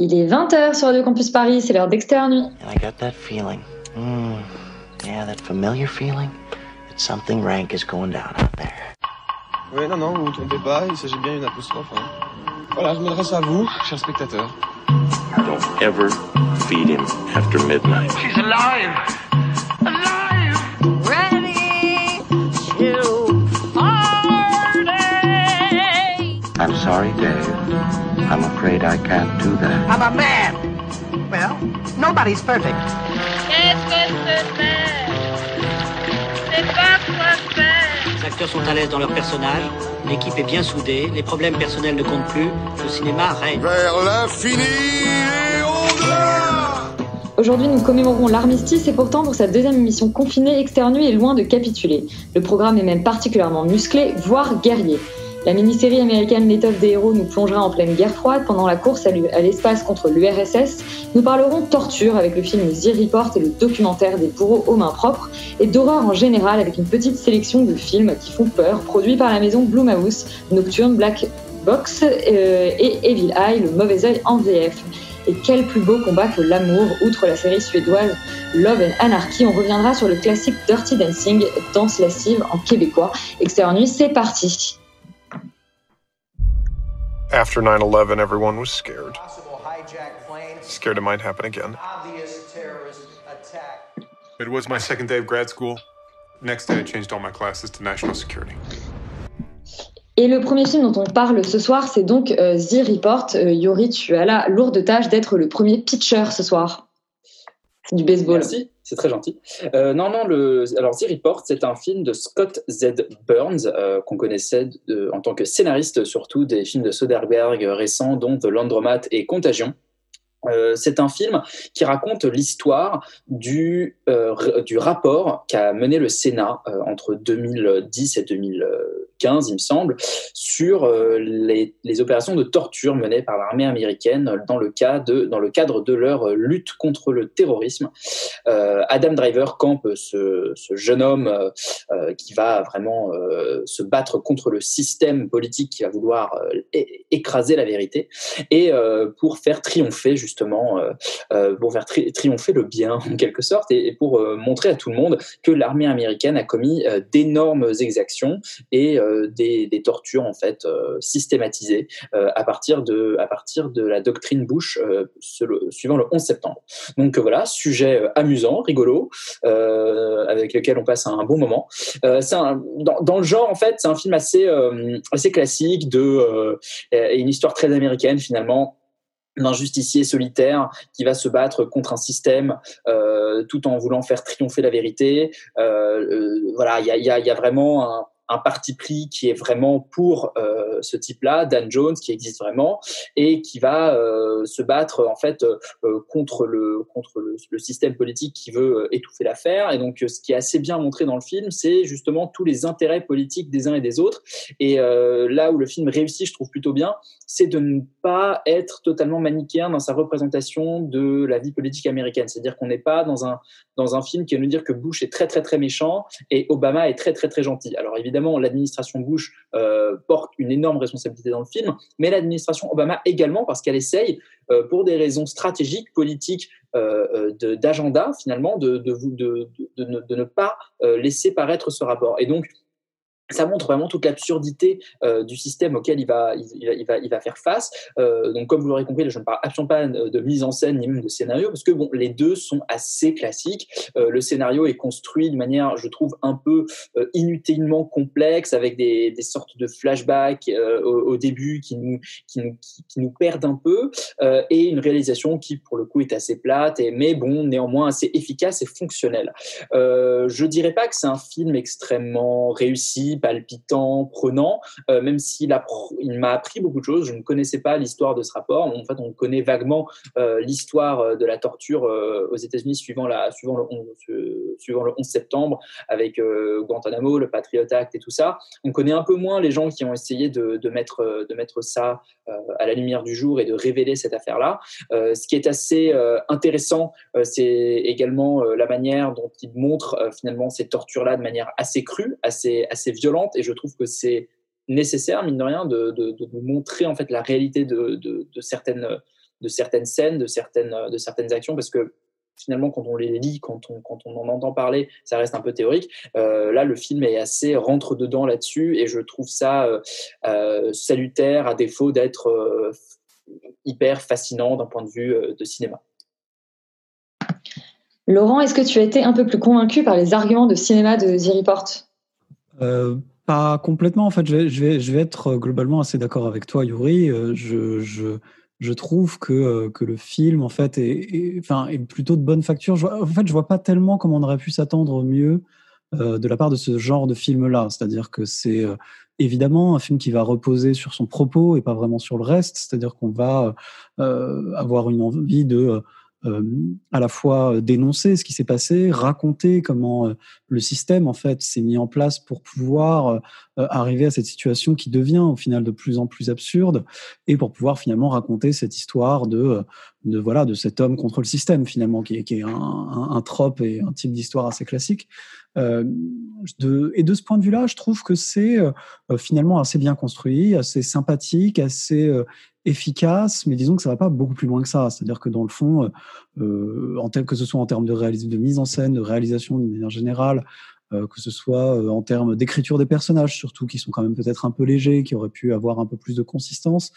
Il est 20h sur Radio Campus Paris, c'est l'heure d'externe nuit. And I got that feeling. Mm, yeah, that familiar feeling that something rank is going down out there. Oui, non, non, vous vous trompez pas, il s'agit bien d'une apostrophe. hein. Voilà, je m'adresse à vous, chers spectateurs. Don't ever feed him after midnight. She's alive! Alive! ready to party. I'm sorry, Dave. I'm afraid I can't do that. I'm a man. Well, nobody's perfect. Qu'est-ce que c'est faire C'est pas quoi faire. Les acteurs sont à l'aise dans leur personnage, l'équipe est bien soudée, les problèmes personnels ne comptent plus, le cinéma règne. Vers l'infini et au-delà Aujourd'hui, nous commémorons l'armistice et pourtant, pour cette deuxième émission confinée, Externe Nuit est loin de capituler. Le programme est même particulièrement musclé, voire guerrier. La mini-série américaine L'étoffe des héros nous plongera en pleine guerre froide pendant la course à l'espace contre l'URSS. Nous parlerons torture avec le film The Report et le documentaire des bourreaux aux mains propres et d'horreur en général avec une petite sélection de films qui font peur produits par la maison Blumhouse, Nocturne, Black Box euh, et Evil Eye, le mauvais œil en VF. Et quel plus beau combat que l'amour, outre la série suédoise Love and Anarchy, on reviendra sur le classique Dirty Dancing, danse lascive en québécois. Externe Nuit, c'est parti. After 9 11, everyone was scared. Possible hijacked planes. Scared it might happen again. Obvious terrorist attack. It was my second day of grad school. Next day, I changed all my classes to national security. Et le premier film dont on parle ce soir, c'est donc euh, The Report. Euh, Yori, tu as la lourde tâche d'être le premier pitcher ce soir. C'est du baseball. Merci, c'est très gentil. Euh, non, non, alors The Report, c'est un film de Scott Z. Burns, euh, qu'on connaissait en tant que scénariste surtout des films de Soderbergh récents, dont The Laundromat et Contagion. Euh, c'est un film qui raconte l'histoire du, euh, du rapport qu'a mené le Sénat euh, entre 2010 et 2015, il me semble, sur les, les opérations de torture menées par l'armée américaine dans le, cadre de leur lutte contre le terrorisme. Adam Driver campe ce, jeune homme qui va vraiment se battre contre le système politique qui va vouloir écraser la vérité et pour faire triompher justement, euh, euh, pour faire tri- triompher le bien en quelque sorte et, pour euh, montrer à tout le monde que l'armée américaine a commis d'énormes exactions et des, tortures en fait systématisées à partir de à partir de la doctrine Bush suivant le 11 septembre. Donc voilà, sujet amusant, rigolo, avec lequel on passe un bon moment. Euh, un- dans, le genre en fait, c'est un film assez assez classique de une histoire très américaine finalement d'un justicier solitaire qui va se battre contre un système euh, tout en voulant faire triompher la vérité. Euh, euh, voilà, il y a, y, a, y a vraiment un, un parti pris qui est vraiment pour euh, ce type-là, Dan Jones, qui existe vraiment, et qui va euh, se battre en fait euh, contre le contre le, système politique qui veut étouffer l'affaire. Et donc, ce qui est assez bien montré dans le film, c'est justement tous les intérêts politiques des uns et des autres. Et là où le film réussit, je trouve plutôt bien, c'est de ne pas être totalement manichéen dans sa représentation de la vie politique américaine. C'est-à-dire qu'on n'est pas dans un dans un film qui va nous dire que Bush est très très très méchant et Obama est très très très gentil. Alors évidemment, l'administration Bush euh, porte une énorme responsabilité dans le film, mais l'administration Obama également parce qu'elle essaye, euh, pour des raisons stratégiques, politiques, euh, d'agenda finalement, de, ne, pas laisser paraître ce rapport. Et donc, ça montre vraiment toute l'absurdité euh, du système auquel il va, il, il, va, il va faire face. Euh, donc, comme vous l'aurez compris, je ne parle absolument pas de mise en scène ni même de scénario, parce que bon, les deux sont assez classiques. Euh, le scénario est construit de manière, je trouve, un peu euh, inutilement complexe, avec des, des sortes de flashbacks euh, au, au, début qui nous, qui nous, qui, qui nous perdent un peu, euh, et une réalisation qui, pour le coup, est assez plate, et, mais bon, néanmoins assez efficace et fonctionnelle. Euh, je dirais pas que c'est un film extrêmement réussi palpitant, prenant, euh, même s'il il m'a appris beaucoup de choses. Je ne connaissais pas l'histoire de ce rapport. En fait, on connaît vaguement euh, l'histoire de la torture euh, aux États-Unis suivant, suivant, le 11, suivant le 11 septembre avec euh, Guantanamo, le Patriot Act et tout ça. On connaît un peu moins les gens qui ont essayé de, mettre, de mettre ça euh, à la lumière du jour et de révéler cette affaire-là. Euh, ce qui est assez euh, intéressant, c'est également la manière dont il montre finalement ces tortures-là de manière assez crue, assez, assez violente et je trouve que c'est nécessaire mine de rien de, de, de, montrer en fait la réalité de, de, certaines de certaines scènes, de certaines, de certaines actions, parce que finalement, quand on les lit, quand on, quand on en entend parler, ça reste un peu théorique. Euh, là, le film est assez rentre dedans là-dessus et je trouve ça euh, euh, salutaire à défaut d'être hyper fascinant d'un point de vue de cinéma. Laurent, est-ce que tu as été un peu plus convaincu par les arguments de cinéma de The Report? Euh, pas complètement, en fait, je vais, je vais, je vais être globalement assez d'accord avec toi, Yuri. Euh, je, je, je trouve que, euh, que le film, en fait, est, est- enfin, est plutôt de bonne facture. Je en fait, je vois pas tellement comment on aurait pu s'attendre mieux euh, de la part de ce genre de film-là. C'est-à-dire que c'est euh, évidemment un film qui va reposer sur son propos et pas vraiment sur le reste. C'est-à-dire qu'on va euh, avoir une envie de euh, euh, à la fois dénoncer ce qui s'est passé, raconter comment euh, le système en fait s'est mis en place pour pouvoir euh, arriver à cette situation qui devient au final de plus en plus absurde et pour pouvoir finalement raconter cette histoire de euh, voilà de cet homme contre le système finalement qui est, qui est un, un, un trope et un type d'histoire assez classique. Euh, et de ce point de vue-là, je trouve que c'est euh, finalement assez bien construit, assez sympathique, assez euh, efficace, mais disons que ça va pas beaucoup plus loin que ça. C'est-à-dire que dans le fond, euh, tel que ce soit en termes de mise en scène, de réalisation d'une manière générale, euh, que ce soit euh, en termes d'écriture des personnages, surtout qui sont quand même peut-être un peu légers, qui auraient pu avoir un peu plus de consistance,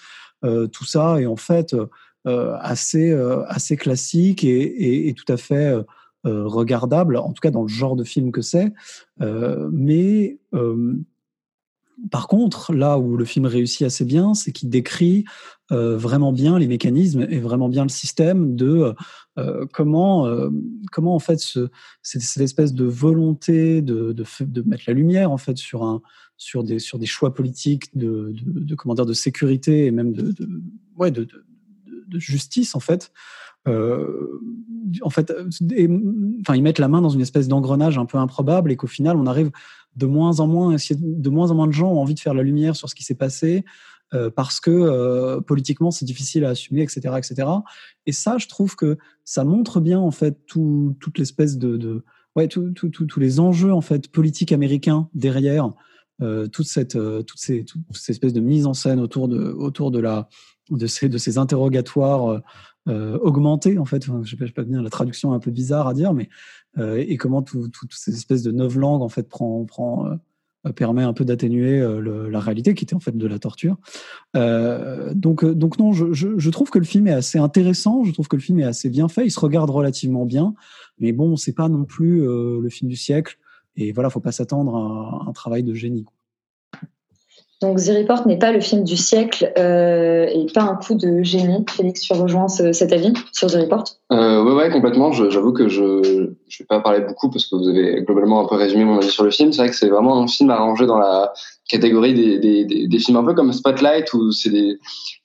euh, tout ça est en fait euh, assez euh, classique et, tout à fait euh, regardable, en tout cas dans le genre de film que c'est. Euh, mais euh, par contre, là où le film réussit assez bien, c'est qu'il décrit euh, vraiment bien les mécanismes et vraiment bien le système de euh, comment, comment en fait ce, cette, espèce de volonté de, de, de, mettre la lumière en fait sur un sur des sur des choix politiques de, de, de comment dire de sécurité et même de, de ouais de, de justice en fait. Euh, en fait, enfin, ils mettent la main dans une espèce d'engrenage un peu improbable et qu'au final, on arrive de moins en moins, de moins en moins de gens ont envie de faire la lumière sur ce qui s'est passé euh, parce que euh, politiquement c'est difficile à assumer, etc., etc. Et ça, je trouve que ça montre bien en fait tout, toute l'espèce de, de ouais, tous tout, tout, les enjeux en fait politiques américains derrière euh, toute cette, euh, toute ces, toute cette espèce de mise en scène autour de, autour de la, de ces, de ces interrogatoires euh, augmentés en fait. Enfin, je ne sais pas bien la traduction est un peu bizarre à dire, mais euh, et comment toutes tout, tout ces espèces de neuf langues en fait prend, prend euh, permet un peu d'atténuer euh, la réalité qui était en fait de la torture. Euh, donc, donc non, je, je, je, trouve que le film est assez intéressant. Je trouve que le film est assez bien fait. Il se regarde relativement bien, mais bon, c'est pas non plus euh, le film du siècle. Et voilà, faut pas s'attendre à un travail de génie. Quoi. Donc The Report n'est pas le film du siècle euh, et pas un coup de génie. Félix, tu rejoins ce, cet avis sur The Report? Euh, ouais, complètement. J'avoue que je je vais pas parler beaucoup parce que vous avez globalement un peu résumé mon avis sur le film. C'est vrai que c'est vraiment un film ranger dans la catégorie des, films un peu comme Spotlight où c'est des,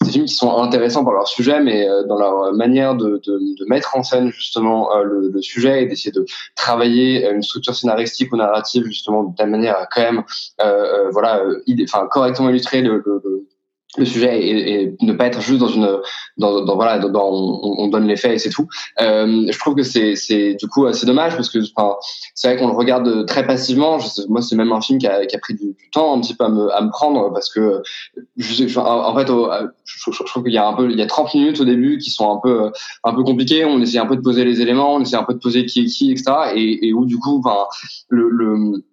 films qui sont intéressants par leur sujet mais euh, dans leur manière de, mettre en scène justement euh, le, sujet et d'essayer de travailler une structure scénaristique ou narrative justement de telle manière à quand même euh, voilà enfin correctement illustrer le le sujet et, et, ne pas être juste dans une dans, dans voilà dans, on, on, donne les faits et c'est tout. Euh, je trouve que c'est c'est du coup assez dommage parce que enfin, c'est vrai qu'on le regarde très passivement. Je, moi c'est même un film qui a, qui a pris du, temps un petit peu à me, à me prendre parce que je, je, en fait je, trouve qu'il y a un peu il y a 30 minutes au début qui sont un peu un peu compliquées. On essaie un peu de poser les éléments on essaie un peu de poser qui est qui etc et, et où du coup enfin le, le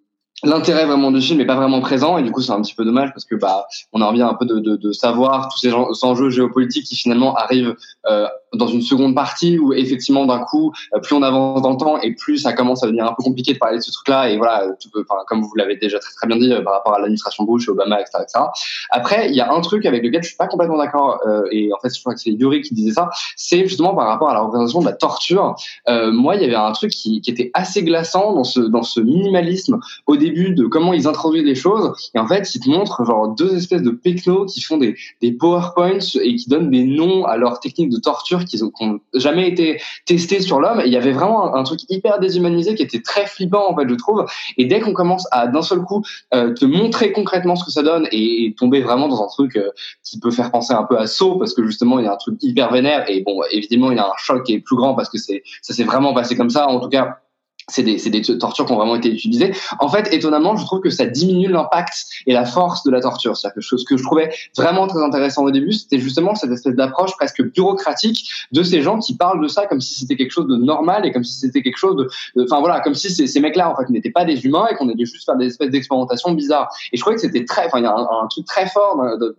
l'intérêt vraiment du film n'est pas vraiment présent et du coup c'est un petit peu dommage parce que bah on a envie un peu de, de, savoir tous ces enjeux géopolitiques qui finalement arrivent euh, dans une seconde partie où effectivement d'un coup plus on avance dans le temps et plus ça commence à devenir un peu compliqué de parler de ce truc là et voilà peux, comme vous l'avez déjà très très bien dit par rapport à l'administration Bush Obama etc, etc. après il y a un truc avec lequel je suis pas complètement d'accord euh, et en fait je crois que c'est Yuri qui disait ça c'est justement par rapport à la représentation de la torture euh, moi il y avait un truc qui, qui était assez glaçant dans ce dans ce minimalisme au début de comment ils introduisent les choses et en fait ils te montrent genre deux espèces de pecnos qui font des, des powerpoints et qui donnent des noms à leurs techniques de torture qui n'ont jamais été testées sur l'homme. Il y avait vraiment un, truc hyper déshumanisé qui était très flippant en fait je trouve. Et dès qu'on commence à d'un seul coup euh, te montrer concrètement ce que ça donne et, et tomber vraiment dans un truc euh, qui peut faire penser un peu à Saw parce que justement il y a un truc hyper vénère. Et bon évidemment il y a un choc qui est plus grand parce que c'est ça s'est vraiment passé comme ça. En tout cas c'est des, des tortures qui ont vraiment été utilisées. En fait, étonnamment, je trouve que ça diminue l'impact et la force de la torture. C'est-à-dire que ce que je trouvais vraiment très intéressant au début, c'était justement cette espèce d'approche presque bureaucratique de ces gens qui parlent de ça comme si c'était quelque chose de normal et comme si c'était quelque chose de, enfin voilà, comme si ces, ces mecs-là en fait n'étaient pas des humains et qu'on allait juste faire des espèces d'expérimentations bizarres. Et je trouvais que c'était très, enfin il y a un, truc très fort de,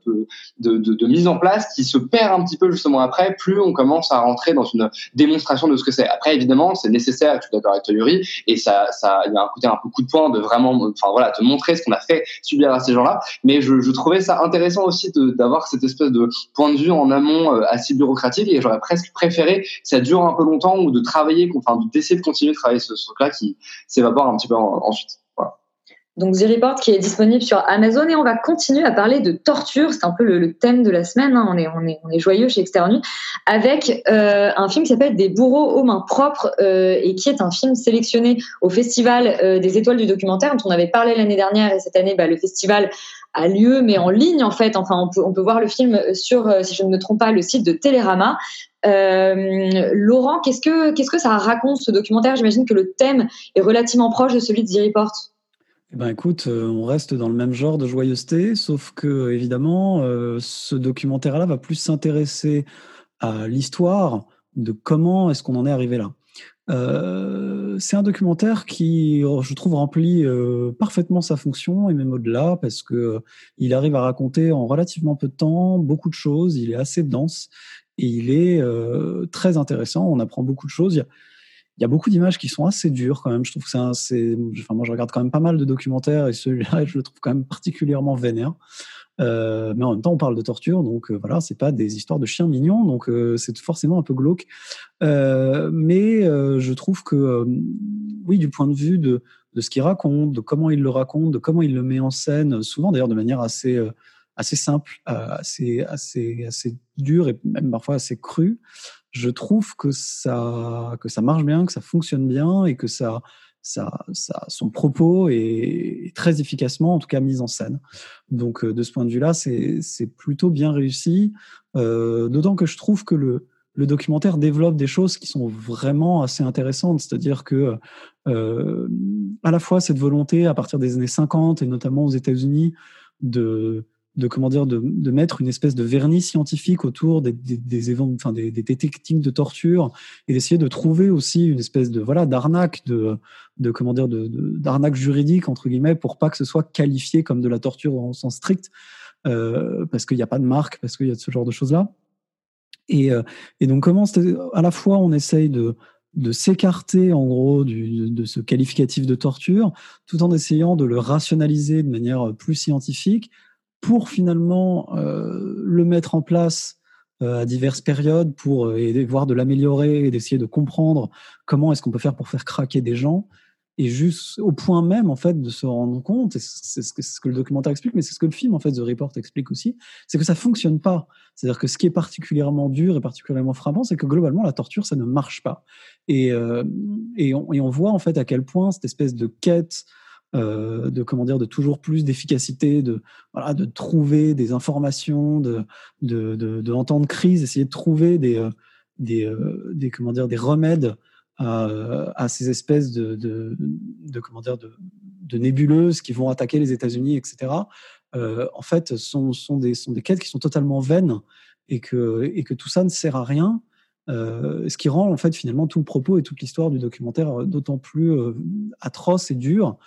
de, de, mise en place qui se perd un petit peu justement après, plus on commence à rentrer dans une démonstration de ce que c'est. Après évidemment, c'est nécessaire, je suis d'accord avec toi Et ça, ça, il y a un côté un peu coup de poing de vraiment, enfin voilà, te montrer ce qu'on a fait subir à ces gens-là. Mais je, je trouvais ça intéressant aussi d'avoir cette espèce de point de vue en amont euh, assez bureaucratique et j'aurais presque préféré ça dure un peu longtemps ou de travailler, enfin d'essayer de continuer de travailler ce, ce truc-là qui s'évapore un petit peu en, ensuite. Donc The Report qui est disponible sur Amazon et on va continuer à parler de torture, c'est un peu le, thème de la semaine, hein. on, est, on, est, on est joyeux chez Externe avec euh, un film qui s'appelle Des bourreaux aux mains propres euh, et qui est un film sélectionné au Festival euh, des étoiles du documentaire dont on avait parlé l'année dernière et cette année bah, le festival a lieu mais en ligne en fait, enfin on peut, on peut voir le film sur, euh, si je ne me trompe pas, le site de Télérama. Euh, Laurent, qu'est-ce que, qu'est-ce que ça raconte ce documentaire? J'imagine que le thème est relativement proche de celui de The Report. Eh ben écoute, euh, on reste dans le même genre de joyeuseté, sauf que évidemment, euh, ce documentaire-là va plus s'intéresser à l'histoire de comment est-ce qu'on en est arrivé là. Euh, c'est un documentaire qui, je trouve, remplit parfaitement sa fonction et même au-delà parce que il arrive à raconter en relativement peu de temps beaucoup de choses. Il est assez dense et il est très intéressant. On apprend beaucoup de choses. Il y a beaucoup d'images qui sont assez dures quand même. Je trouve que c'est, c'est, enfin moi je regarde quand même pas mal de documentaires et celui-là je le trouve quand même particulièrement vénère. Euh, mais en même temps on parle de torture, donc euh, voilà, c'est pas des histoires de chiens mignons, donc euh, c'est forcément un peu glauque. Euh, mais je trouve que oui, du point de vue de ce qu'il raconte, de comment il le raconte, de comment il le met en scène, souvent d'ailleurs de manière assez assez simple, assez assez assez dure et même parfois assez crue je trouve que ça, que ça marche bien, que ça fonctionne bien et que ça, ça, ça, son propos est, très efficacement, en tout cas, mis en scène. Donc, de ce point de vue-là, c'est plutôt bien réussi. Euh, D'autant que je trouve que le, le documentaire développe des choses qui sont vraiment assez intéressantes, c'est-à-dire que euh, à la fois cette volonté à partir des années 50 et notamment aux États-Unis de de comment dire de, de, mettre une espèce de vernis scientifique autour des, des, des, enfin des, des techniques de torture et d'essayer de trouver aussi une espèce de voilà d'arnaque de, de comment dire de d'arnaque juridique entre guillemets pour pas que ce soit qualifié comme de la torture en sens strict euh, parce qu'il n'y a pas de marque parce qu'il y a ce genre de choses là et, euh, et donc comment à la fois on essaye de de s'écarter en gros du, de ce qualificatif de torture, tout en essayant de le rationaliser de manière plus scientifique, pour finalement euh, le mettre en place euh, à diverses périodes pour euh, et voir de l'améliorer et d'essayer de comprendre comment est-ce qu'on peut faire pour faire craquer des gens. Et juste au point même en fait de se rendre compte et c'est ce, que, le documentaire explique mais c'est ce que le film en fait The Report explique aussi c'est que ça fonctionne pas. C'est-à-dire que ce qui est particulièrement dur et particulièrement frappant c'est que globalement la torture ça ne marche pas. Et euh, et, on, et on voit en fait à quel point cette espèce de quête euh, de comment dire, de toujours plus d'efficacité, de voilà, de trouver des informations, de de, de, de crise, essayer de trouver des euh, des, euh, des comment dire, des remèdes à, ces espèces de, de, comment dire, de, nébuleuses qui vont attaquer les États-Unis, etc. Euh, en fait, sont, sont, des, sont des quêtes qui sont totalement vaines et que, et que tout ça ne sert à rien. Ce qui rend en fait finalement tout le propos et toute l'histoire du documentaire d'autant plus atroce et dur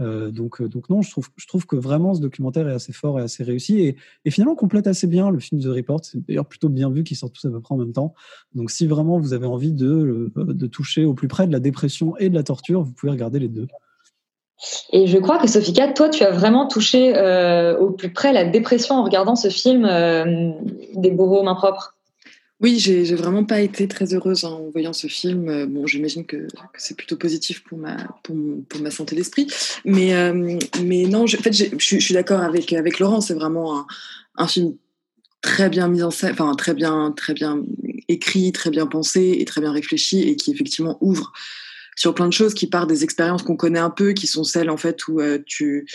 euh, donc, euh, donc non, je trouve, que vraiment ce documentaire est assez fort et assez réussi et, finalement complète assez bien le film The Report. C'est d'ailleurs plutôt bien vu qu'ils sortent tous à peu près en même temps. Donc si vraiment vous avez envie de, euh, de toucher au plus près de la dépression et de la torture, vous pouvez regarder les deux. Et je crois que Sophika, toi, tu as vraiment touché au plus près la dépression en regardant ce film euh, des bourreaux aux mains propres. Oui, j'ai vraiment pas été très heureuse en voyant ce film. Euh, bon, j'imagine que, c'est plutôt positif pour ma, pour, ma santé d'esprit. Mais, euh, mais non, je, en fait, je suis d'accord avec, avec Laurent. C'est vraiment un, un, film très bien mis en scène, enfin, très bien, très bien écrit, très bien pensé et très bien réfléchi et qui effectivement ouvre sur plein de choses qui partent des expériences qu'on connaît un peu, qui sont celles en fait où euh, tu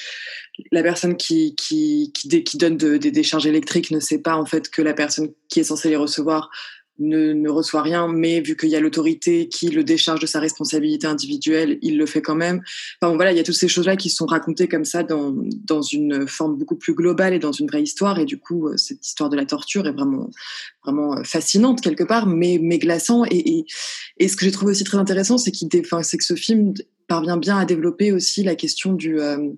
la personne qui qui qui, qui donne de, des décharges électriques ne sait pas en fait que la personne qui est censée les recevoir ne, reçoit rien, mais vu qu'il y a l'autorité qui le décharge de sa responsabilité individuelle, il le fait quand même. Enfin voilà, il y a toutes ces choses-là qui sont racontées comme ça dans, dans une forme beaucoup plus globale et dans une vraie histoire. Et du coup, euh, cette histoire de la torture est vraiment, vraiment euh, fascinante quelque part, mais, mais glaçant. Et, et, ce que j'ai trouvé aussi très intéressant, c'est dé- enfin, c'est que ce film parvient bien à développer aussi la question du euh,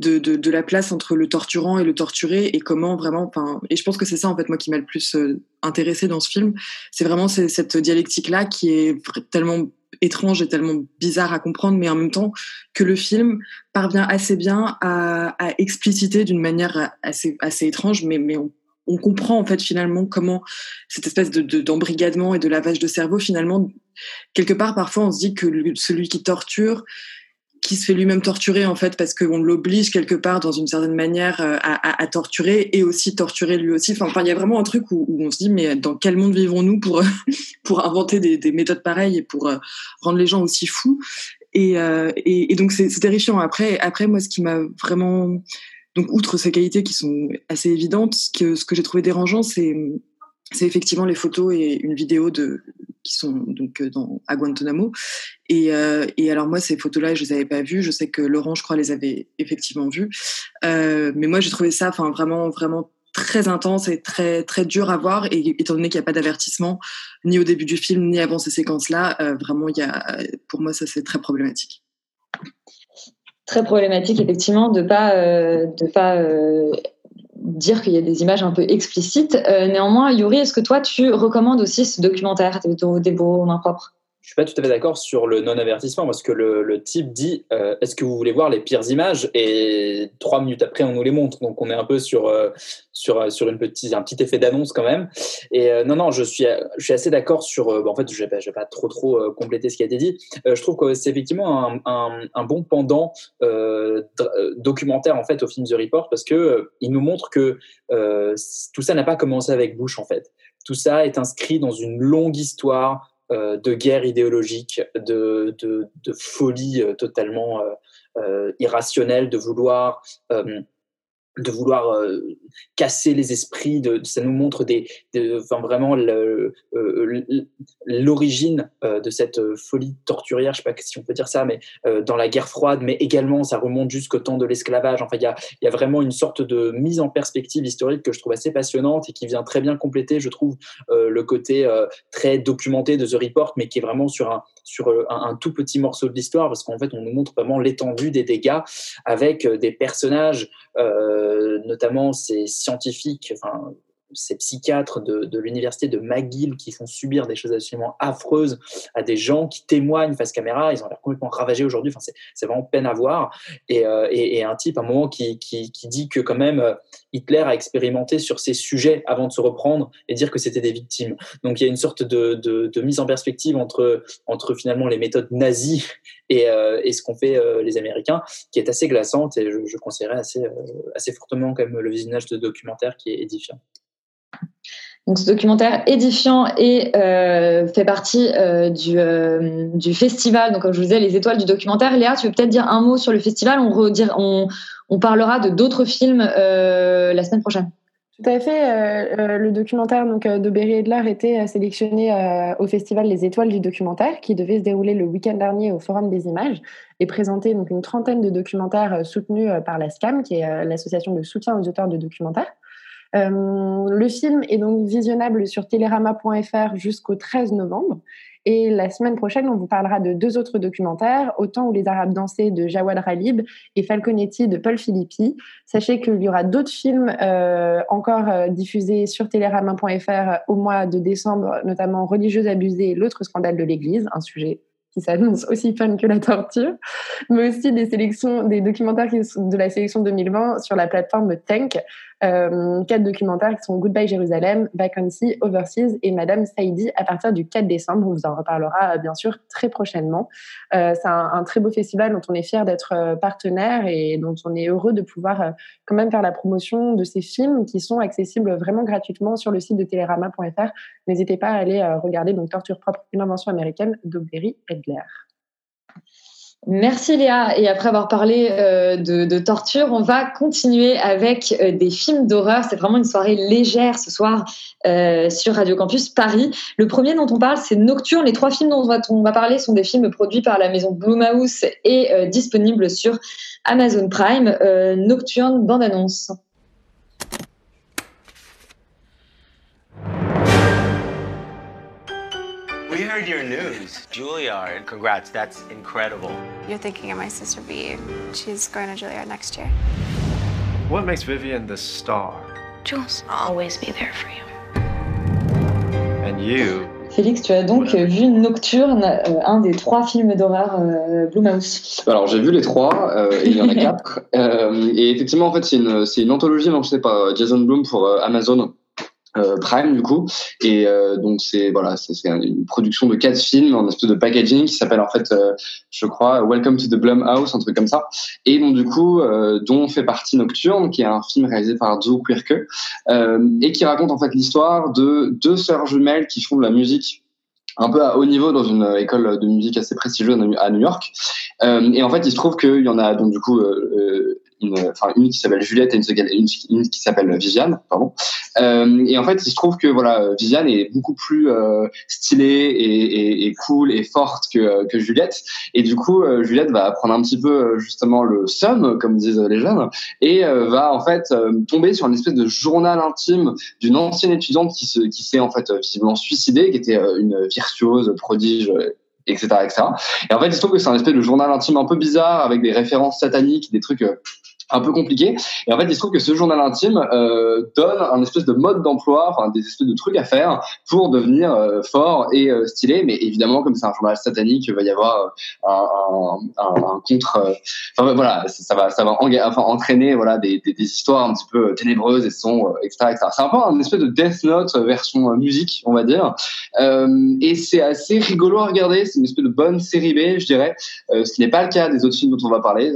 de, de, la place entre le torturant et le torturé et comment vraiment et je pense que c'est ça en fait moi qui m'a le plus euh, intéressé dans ce film. C'est vraiment cette dialectique là qui est tellement étrange et tellement bizarre à comprendre mais en même temps que le film parvient assez bien à, à expliciter d'une manière assez assez étrange mais mais on on comprend en fait finalement comment cette espèce de de- d'embrigadement et de lavage de cerveau finalement quelque part parfois on se dit que celui qui torture qui se fait lui-même torturer en fait parce qu'on l'oblige quelque part dans une certaine manière euh, à, torturer et aussi torturer lui aussi. Enfin, il y a vraiment un truc où, on se dit mais dans quel monde vivons-nous pour pour inventer des, des méthodes pareilles et pour euh, rendre les gens aussi fous? Et, euh, et, donc c'est terrifiant. Après, après moi, ce qui m'a vraiment donc outre ces qualités qui sont assez évidentes, ce que j'ai trouvé dérangeant, c'est effectivement les photos et une vidéo qui sont donc euh, à Guantanamo. Et, euh, et alors moi ces photos-là je les avais pas vues. Je sais que Laurent je crois les avait effectivement vues. Euh, mais moi j'ai trouvé ça vraiment vraiment très intense et très très dur à voir. Et étant donné qu'il n'y a pas d'avertissement ni au début du film ni avant ces séquences-là vraiment il y a pour moi ça c'est très problématique Très problématique, effectivement, de pas, euh, de pas euh, dire qu'il y a des images un peu explicites. Euh, néanmoins, Yuri, est-ce que toi, tu recommandes aussi ce documentaire des, beaux mains propres? Je suis pas tout à fait d'accord sur le non-avertissement parce que le, le type dit euh, Est-ce que vous voulez voir les pires images? Et trois minutes après, on nous les montre. Donc, on est un peu sur, euh, sur, sur une petite, un petit effet d'annonce quand même. Et euh, non, non, je suis, je suis assez d'accord sur. euh, bah, en fait, je vais pas, je vais pas trop, trop euh, compléter ce qui a été dit. Euh, je trouve que c'est effectivement un, un, un bon pendant euh, euh, documentaire en fait au film The Report parce que euh, il nous montre que euh, tout ça n'a pas commencé avec Bush en fait. Tout ça est inscrit dans une longue histoire euh, de guerre idéologique, de, de, de folie euh, totalement euh, euh, irrationnelle, de vouloir, euh, de vouloir euh, casser les esprits. De, ça nous montre des, de, enfin vraiment euh, l'origine euh, de cette folie torturière, je sais pas si on peut dire ça, mais dans la guerre froide, mais également ça remonte jusqu'au temps de l'esclavage. Enfin, il y a, y a vraiment une sorte de mise en perspective historique que je trouve assez passionnante et qui vient très bien compléter, je trouve, le côté très documenté de The Report, mais qui est vraiment sur un sur un, tout petit morceau de l'histoire, parce qu'en fait, on nous montre vraiment l'étendue des dégâts avec des personnages, notamment ces scientifiques, ces psychiatres de, l'université de McGill qui font subir des choses absolument affreuses à des gens qui témoignent face caméra. Ils ont l'air complètement ravagés aujourd'hui. C'est, vraiment peine à voir. Et, euh, et, un type, à un moment, qui, qui, qui dit que quand même euh, Hitler a expérimenté sur ces sujets avant de se reprendre et dire que c'était des victimes. Donc il y a une sorte de, de, mise en perspective entre, entre finalement les méthodes nazies et, euh, et ce qu'ont fait euh, les Américains, qui est assez glaçante et je, je conseillerais assez, euh, assez fortement quand même le visionnage de documentaire qui est édifiant. Donc, ce documentaire édifiant et euh, fait partie euh, du, euh, du festival. Donc, comme je vous disais, les étoiles du documentaire. Léa, tu veux peut-être dire un mot sur le festival? On, parlera de d'autres films la semaine prochaine. Tout à fait. Le documentaire donc, de Berry Edler était sélectionné au festival Les Étoiles du documentaire qui devait se dérouler le week-end dernier au Forum des images et présenter donc, une trentaine de documentaires soutenus par la SCAM, qui est l'association de soutien aux auteurs de documentaires. Euh, le film est donc visionnable sur télérama.fr jusqu'au 13 novembre. Et la semaine prochaine, on vous parlera de deux autres documentaires, Autant où les Arabes dansaient de Jawad Ralib et Falconetti de Paul Filippi. Sachez qu'il y aura d'autres films euh, encore euh, diffusés sur télérama.fr au mois de décembre, notamment Religieuse abusée et l'autre scandale de l'Église, un sujet qui s'annonce aussi fun que la torture, mais aussi des sélections, des documentaires de la sélection 2020 sur la plateforme Tank. Euh, quatre documentaires qui sont Goodbye Jérusalem, Vacancy, Overseas et Madame Saïdi à partir du 4 décembre. On vous en reparlera euh, bien sûr très prochainement. Euh, c'est un, très beau festival dont on est fier d'être partenaire et dont on est heureux de pouvoir quand même faire la promotion de ces films qui sont accessibles vraiment gratuitement sur le site de télérama.fr. N'hésitez pas à aller regarder donc Torture propre, une invention américaine d'Aubery Edler. Merci Léa. Et après avoir parlé euh, de, torture, on va continuer avec euh, des films d'horreur. C'est vraiment une soirée légère ce soir euh, sur Radio Campus Paris. Le premier dont on parle, c'est Nocturne. Les trois films dont on va, parler sont des films produits par la maison Blumhouse et disponibles sur Amazon Prime. Nocturne, bande-annonce. Heard your news. Juilliard. Congrats, that's incredible. You're thinking of my sister B. She's going to Juilliard next year. What makes Vivian the star? Jules, I'll always be there for you. And you? Félix, tu as donc vu Nocturne, euh, un des trois films d'horreur euh, Blumhouse. Alors j'ai vu les trois, euh, et il y en a quatre. Euh, et effectivement, en fait, c'est une, c'est une anthologie lancée par Jason Blum pour Amazon. Euh, Prime du coup et euh, donc c'est voilà c'est une production de quatre films en espèce de packaging qui s'appelle en fait euh, je crois Welcome to the Blumhouse un truc comme ça et donc du coup dont fait partie Nocturne qui est un film réalisé par Joe Quirke et qui raconte en fait l'histoire de deux sœurs jumelles qui font de la musique un peu à haut niveau dans une école de musique assez prestigieuse à New York. Et en fait, il se trouve qu'il y en a donc du coup une, enfin une qui s'appelle Juliette et une, qui s'appelle Viviane, pardon. Euh, et en fait, il se trouve que voilà, Viviane est beaucoup plus euh, stylée et, et, et, cool et forte que, que Juliette. Et du coup, euh, Juliette va prendre un petit peu justement le seum, comme disent les jeunes, et va en fait tomber sur une espèce de journal intime d'une ancienne étudiante qui se, qui s'est en fait visiblement suicidée, qui était une virtuose, prodige etc., etc. Et en fait, il se trouve que c'est un espèce de journal intime un peu bizarre avec des références sataniques, des trucs un peu compliqué. Et en fait, il se trouve que ce journal intime euh, donne un espèce de mode d'emploi, enfin des espèces de trucs à faire pour devenir euh, fort et euh, stylé. Mais évidemment, comme c'est un journal satanique, il va y avoir un, un, un, un contre. Euh, enfin voilà, ça va, ça va enfin, entraîner voilà des, des, des, histoires un petit peu ténébreuses et sombres, etc., etc. C'est un peu un espèce de Death Note version musique, on va dire. et c'est assez rigolo à regarder. C'est une espèce de bonne série B, je dirais, ce qui n'est pas le cas des autres films dont on va parler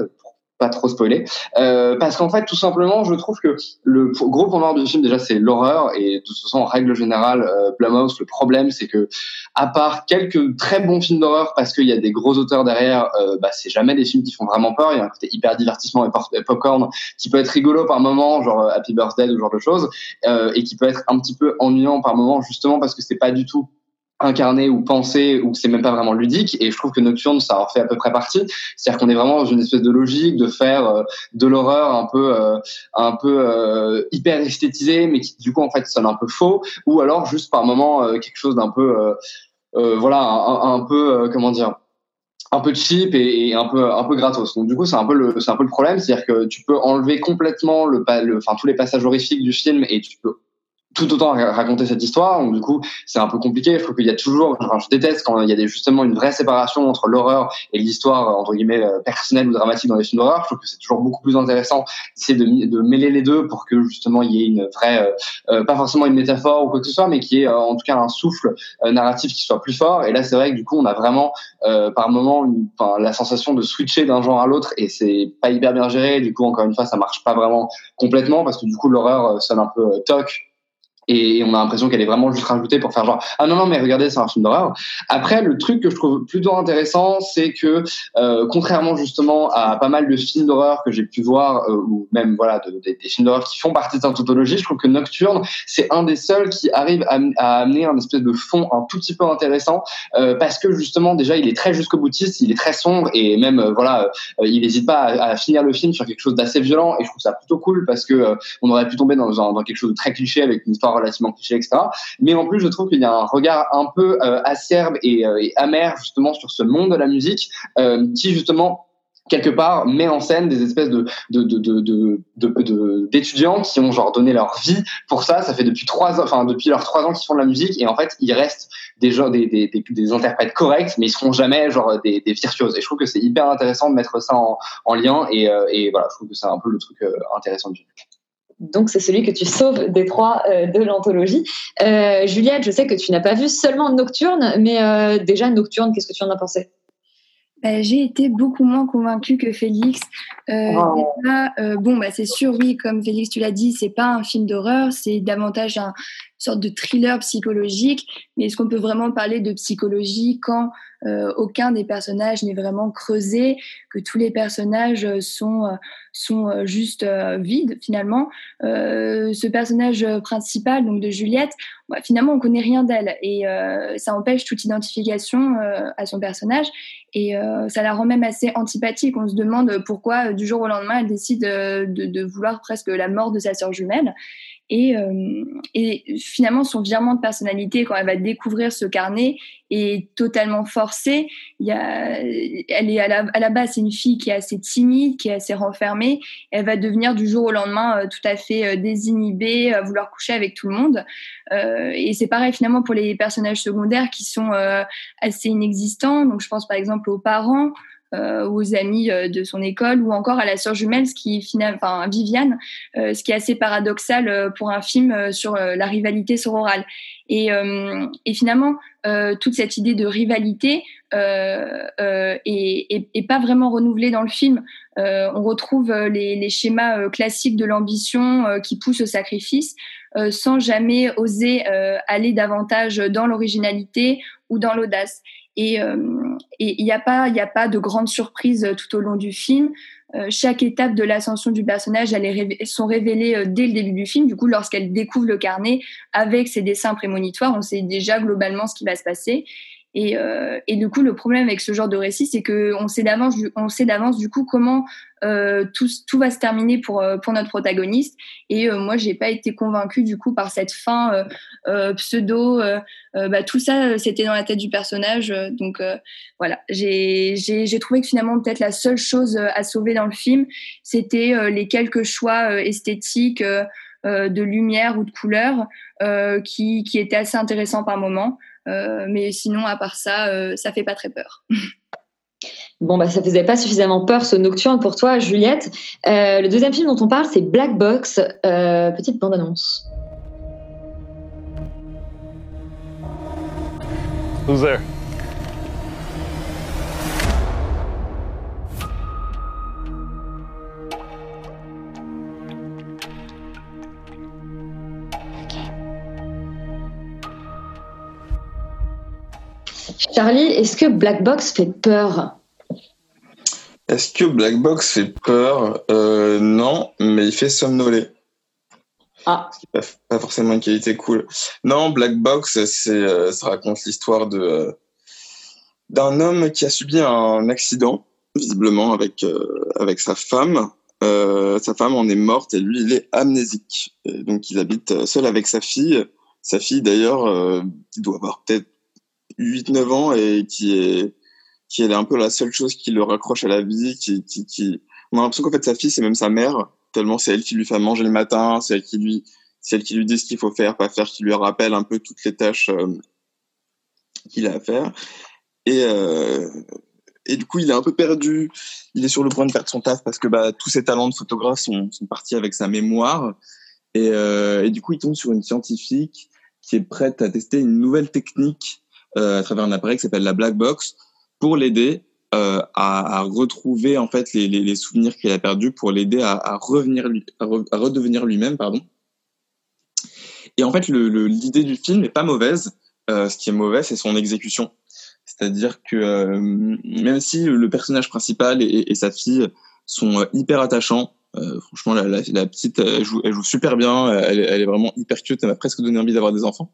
pas trop spoiler, euh, parce qu'en fait, tout simplement, je trouve que le gros point noir du film, déjà, c'est l'horreur, et de toute façon, en règle générale, euh, Blumhouse, le problème, c'est que, à part quelques très bons films d'horreur, parce qu'il y a des gros auteurs derrière, euh, bah, c'est jamais des films qui font vraiment peur, il y a un côté hyper divertissement et popcorn, qui peut être rigolo par moment, genre euh, Happy Birthday ou genre de choses, euh, et qui peut être un petit peu ennuyant par moment, justement parce que c'est pas du tout incarné ou pensé ou que c'est même pas vraiment ludique. Et je trouve que Nocturne ça en fait à peu près partie. C'est-à-dire qu'on est vraiment dans une espèce de logique de faire euh, de l'horreur un peu euh, un peu euh, hyper esthétisé mais qui du coup en fait sonne un peu faux. Ou alors juste par moment quelque chose d'un peu voilà un, un peu comment dire un peu cheap et, un peu un peu gratos. Donc du coup, c'est un peu le c'est un peu le problème, c'est-à-dire que tu peux enlever complètement le le enfin tous les passages horrifiques du film et tu peux tout autant raconter cette histoire. Donc, du coup, c'est un peu compliqué. Je trouve qu'il y a toujours, enfin, je déteste quand il y a justement une vraie séparation entre l'horreur et l'histoire, entre guillemets, euh, personnelle ou dramatique dans les films d'horreur. Je trouve que c'est toujours beaucoup plus intéressant d'essayer de, mêler les deux pour que, justement, il y ait une vraie, euh, euh pas forcément une métaphore ou quoi que ce soit, mais qui ait, euh, en tout cas, un souffle euh, narratif qui soit plus fort. Et là, c'est vrai que, du coup, on a vraiment, par moment, une, la sensation de switcher d'un genre à l'autre et c'est pas hyper bien géré. Du coup, encore une fois, ça marche pas vraiment complètement parce que, du coup, l'horreur sonne un peu toc et on a l'impression qu'elle est vraiment juste rajoutée pour faire genre ah non non mais regardez c'est un film d'horreur. Après le truc que je trouve plutôt intéressant c'est que euh, contrairement justement à pas mal de films d'horreur que j'ai pu voir euh, ou même voilà de, de, des films d'horreur qui font partie de cette tautologie je trouve que Nocturne c'est un des seuls qui arrive à, amener un espèce de fond un tout petit peu intéressant euh, parce que justement déjà il est très jusqu'au boutiste il est très sombre et même euh, voilà euh, il n'hésite pas à, finir le film sur quelque chose d'assez violent et je trouve ça plutôt cool parce que on aurait pu tomber dans quelque chose de très cliché avec une histoire relativement cliché, etc. Mais en plus, je trouve qu'il y a un regard un peu euh, acerbe et, euh, et, amer justement sur ce monde de la musique euh, qui justement quelque part met en scène des espèces de d'étudiants qui ont genre donné leur vie pour ça. Ça fait depuis trois enfin depuis leurs trois ans qu'ils font de la musique et en fait ils restent des gens des, des, interprètes corrects mais ils seront jamais genre des, virtuoses. Et je trouve que c'est hyper intéressant de mettre ça en, en lien et, voilà je trouve que c'est un peu le truc intéressant du film donc c'est celui que tu sauves des trois euh, de l'anthologie. Euh, Juliette, je sais que tu n'as pas vu seulement Nocturne, mais euh, déjà Nocturne, qu'est-ce que tu en as pensé? Bah, J'ai été beaucoup moins convaincue que Félix. Oh. Là, bon, bah, c'est sûr, oui, comme Félix, tu l'as dit, c'est pas un film d'horreur, c'est davantage un, sorte de thriller psychologique. Mais est-ce qu'on peut vraiment parler de psychologie quand euh, aucun des personnages n'est vraiment creusé, que tous les personnages sont, euh, sont euh, juste euh, vides finalement? Ce personnage principal, donc de Juliette, bah, finalement on connaît rien d'elle et ça empêche toute identification à son personnage et ça la rend même assez antipathique. On se demande pourquoi du jour au lendemain elle décide de, de vouloir presque la mort de sa sœur jumelle. Et, euh, et finalement, son virement de personnalité, quand elle va découvrir ce carnet, est totalement forcé. Il y a, elle est à la, à la base, c'est une fille qui est assez timide, qui est assez renfermée. Elle va devenir du jour au lendemain euh, tout à fait euh, désinhibée, à vouloir coucher avec tout le monde. Euh, et c'est pareil finalement pour les personnages secondaires qui sont euh, assez inexistants. Donc je pense par exemple aux parents euh, aux amis euh, de son école ou encore à la sœur jumelle, ce qui finalement, enfin Viviane, euh, ce qui est assez paradoxal euh, pour un film euh, sur euh, la rivalité sororale. Et, et finalement, toute cette idée de rivalité est, est, est pas vraiment renouvelée dans le film. On retrouve les, les schémas classiques de l'ambition qui poussent au sacrifice, sans jamais oser aller davantage dans l'originalité ou dans l'audace. Et euh, et il n'y a pas de grande surprise euh, tout au long du film. Euh, chaque étape de l'ascension du personnage, elles sont révélées dès le début du film. Du coup, lorsqu'elle découvre le carnet avec ses dessins prémonitoires, on sait déjà globalement ce qui va se passer. Et, et du coup, le problème avec ce genre de récit, c'est que on sait d'avance, on sait d'avance du coup comment euh, tout, tout va se terminer pour euh, pour notre protagoniste. Et euh, moi, j'ai pas été convaincue du coup par cette fin euh, euh, pseudo. euh, bah, tout ça, c'était dans la tête du personnage. donc voilà, j'ai trouvé que finalement peut-être la seule chose à sauver dans le film, c'était les quelques choix esthétiques. de lumière ou de couleur qui, qui étaient assez intéressants par moment. Mais sinon, à part ça, ça fait pas très peur. Bon, bah, ça faisait pas suffisamment peur ce nocturne pour toi, Juliette. Euh, le deuxième film dont on parle, c'est Black Box. Euh, petite bande-annonce. Who's there? Charlie, est-ce que Black Box fait peur? Est-ce que Black Box fait peur Euh, Non, mais il fait somnoler. Ah. Pas, pas forcément une qualité cool. Non, Black Box, c'est, euh, ça raconte l'histoire de euh, d'un homme qui a subi un accident, visiblement avec euh, avec sa femme. Euh, sa femme en est morte et lui, il est amnésique. Et donc, il habite seul avec sa fille. Sa fille, d'ailleurs, euh, qui doit avoir peut-être 8-9 ans et qui est qui est un peu la seule chose qui le raccroche à la vie, qui, qui, qui... on a l'impression qu'en fait sa fille c'est même sa mère, tellement c'est elle qui lui fait manger le matin, c'est elle qui lui, c'est elle qui lui dit ce qu'il faut faire, pas faire, qui lui rappelle un peu toutes les tâches euh, qu'il a à faire. Et euh, et du coup il est un peu perdu, il est sur le point de perdre son taf parce que bah tous ses talents de photographe sont, sont partis avec sa mémoire. Et, euh, et du coup il tombe sur une scientifique qui est prête à tester une nouvelle technique euh, à travers un appareil qui s'appelle la black box pour l'aider euh, à, retrouver en fait les, souvenirs qu'il a perdus, pour l'aider à, revenir à, re- à redevenir lui-même, pardon. Et en fait, l'idée du film est pas mauvaise. Euh, ce qui est mauvais, c'est son exécution. C'est-à-dire que euh, même si le personnage principal et, sa fille sont hyper attachants, franchement, la, petite, elle joue, elle joue super bien. Elle, est- vraiment hyper cute. Elle m'a presque donné envie d'avoir des enfants.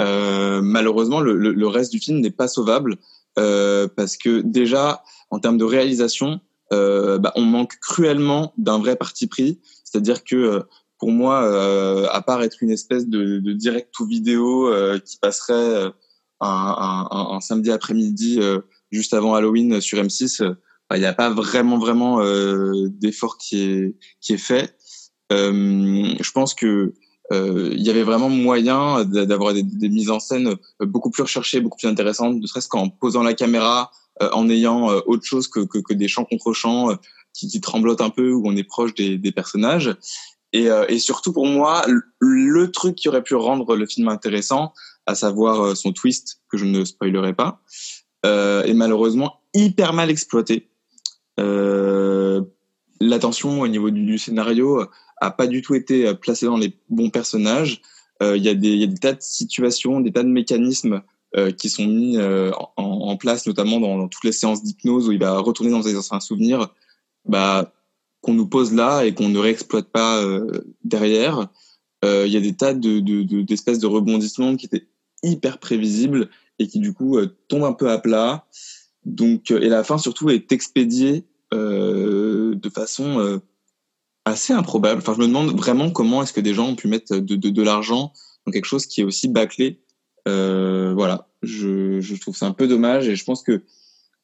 Malheureusement, le, le, reste du film n'est pas sauvable parce que déjà, en termes de réalisation, euh, bah, on manque cruellement d'un vrai parti pris. C'est-à-dire que euh, pour moi, euh, à part être une espèce de, de direct ou vidéo euh, qui passerait euh, un, un, un samedi après-midi euh, juste avant Halloween sur M6, euh, bah, il n'y a pas vraiment vraiment euh, d'effort qui est qui est fait. Euh, je pense que euh, il y avait vraiment moyen d'avoir des, des mises en scène euh, beaucoup plus recherchées, beaucoup plus intéressantes, ne serait-ce qu'en posant la caméra, euh, en ayant euh, autre chose que, que, que des champs contre champs euh, qui, qui tremblotent un peu, où on est proche des, des personnages. Et, euh, et surtout pour moi, le, truc qui aurait pu rendre le film intéressant, à savoir euh, son twist, que je ne spoilerai pas, euh, est malheureusement hyper mal exploité. Euh, L'attention au niveau du, du scénario a pas du tout été euh, placée dans les bons personnages. Euh, Il y, a des- tas de situations, des tas de mécanismes euh, qui sont mis en, place, notamment dans, toutes les séances d'hypnose où il va retourner dans ses anciens souvenirs, bah, qu'on nous pose là et qu'on ne réexploite pas derrière. Il y a des tas de, de, de- d'espèces de rebondissements qui étaient hyper prévisibles et qui du coup euh, tombent un peu à plat. Donc, et la fin surtout est expédiée de façon assez improbable. Enfin, je me demande vraiment comment est-ce que des gens ont pu mettre de, de, de l'argent dans quelque chose qui est aussi bâclé. Euh, voilà, je, je trouve c'est un peu dommage et je pense que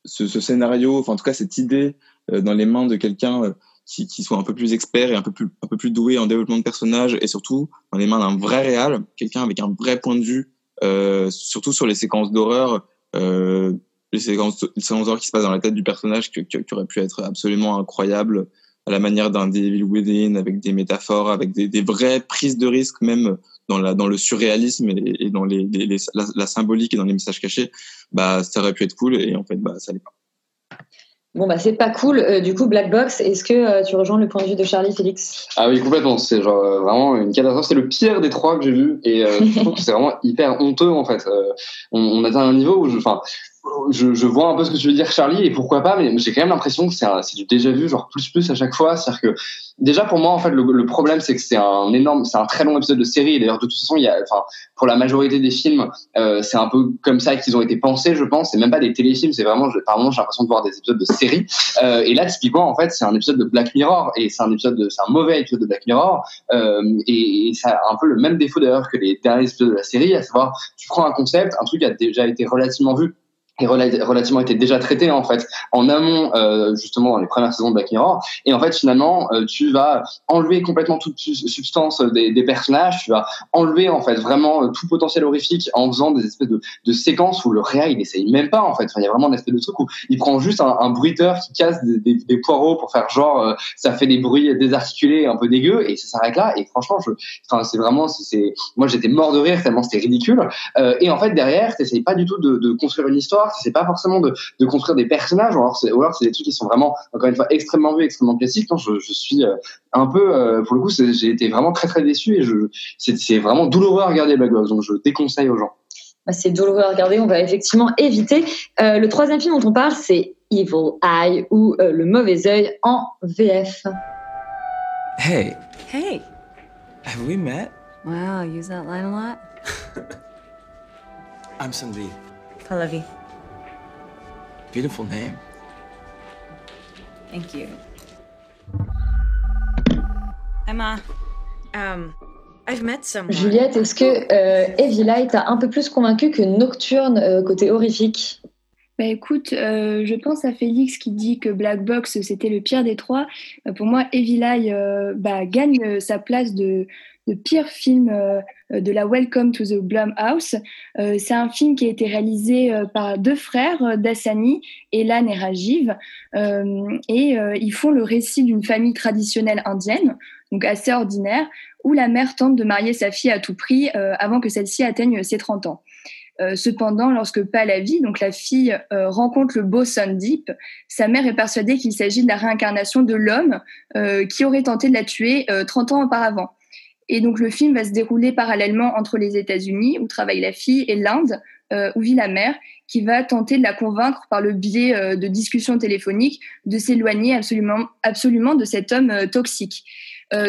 ce, ce scénario, enfin en tout cas cette idée euh, dans les mains de quelqu'un euh, qui, qui soit un peu plus expert et un peu plus un peu plus doué en développement de personnage et surtout dans les mains d'un vrai réal, quelqu'un avec un vrai point de vue, surtout sur les séquences d'horreur, les séquences, séquences d'horreur qui se passent dans la tête du personnage qui, qui, qui aurait pu être absolument incroyable à la manière d'un Devil Within avec des métaphores, avec des, des vraies prises de risques même dans la dans le surréalisme et, et dans les, les, les- la, la symbolique et dans les messages cachés, bah ça aurait pu être cool et en fait bah ça l'est pas. Bon, bah, c'est pas cool. Euh, du coup, Black Box, est-ce que euh, tu rejoins le point de vue de Charlie, Félix? Ah oui, complètement. C'est genre euh, vraiment une catastrophe. C'est le pire des trois que j'ai vu et euh, je trouve que c'est vraiment hyper honteux en fait. Euh, on, on atteint un niveau où je, enfin, je, je vois un peu ce que tu veux dire, Charlie, et pourquoi pas, mais j'ai quand même l'impression que c'est du déjà vu, genre plus plus à chaque fois. C'est-à-dire que déjà pour moi en fait le, le problème c'est que c'est un énorme, c'est un très long épisode de série. D'ailleurs de toute façon il y a, enfin pour la majorité des films, euh, c'est un peu comme ça qu'ils ont été pensés, je pense. C'est même pas des téléfilms, c'est vraiment, par moments j'ai l'impression de voir des épisodes de série. Euh, et là typiquement en fait c'est un épisode de Black Mirror et c'est un épisode, de, c'est un mauvais épisode de Black Mirror. Euh, et, et ça a un peu le même défaut d'ailleurs que les derniers épisodes de la série, à savoir tu prends un concept, un truc qui a déjà été relativement vu et rela- relativement été déjà traité en fait en amont euh, justement dans les premières saisons de Black Mirror. Et en fait finalement euh, tu vas enlever complètement toute su- substance des, des personnages. Tu vas enlever en fait vraiment euh, tout potentiel horrifique en faisant des espèces de, de séquences où le réa il essaye même pas en fait. Enfin, il y a vraiment une espèce de truc où il prend juste un, un bruiteur qui casse des, des- des poireaux pour faire genre euh, ça fait des bruits désarticulés un peu dégueux et ça s'arrête là. Et franchement je enfin c'est vraiment c'est moi j'étais mort de rire tellement c'était ridicule. Euh, et en fait derrière t'essayes pas du tout de, de construire une histoire c'est pas forcément de, de construire des personnages ou alors c'est ou alors c'est des trucs qui sont vraiment encore une fois extrêmement vus extrêmement classiques non je, je suis euh, un peu euh, pour le coup j'ai été vraiment très très déçu et je c'est c'est vraiment douloureux à regarder Black Box donc je déconseille aux gens Bah, c'est douloureux à regarder, on va effectivement éviter. Euh, le troisième film dont on parle, c'est Evil Eye ou euh, Le Mauvais Œil en VF. Hey, Hey. have we met? Wow, use that line a lot. I'm Sandeep. Pallavi. Beautiful name. Thank you. Emma. Um, I've met someone. Juliette, est-ce que euh, Evil Eye t'a un peu plus convaincu que Nocturne euh, côté horrifique? Bah écoute, euh, je pense à Félix qui dit que Black Box c'était le pire des trois. Euh, pour moi, Evil Eye euh, bah, gagne sa place de, de pire film euh, de la Welcome to the Blumhouse. Euh, c'est un film qui a été réalisé euh, par deux frères, Dassani, Elan et Rajiv. Et ils font le récit d'une famille traditionnelle indienne, donc assez ordinaire, où la mère tente de marier sa fille à tout prix avant que celle-ci atteigne ses 30 ans. Cependant, lorsque Pallavi, donc la fille, rencontre le beau Sandeep, sa mère est persuadée qu'il s'agit de la réincarnation de l'homme qui aurait tenté de la tuer euh, 30 ans auparavant. Et donc le film va se dérouler parallèlement entre les États-Unis, où travaille la fille, et l'Inde, euh, où vit la mère, qui va tenter de la convaincre par le biais euh, de discussions téléphoniques de s'éloigner absolument, absolument de cet homme euh, toxique.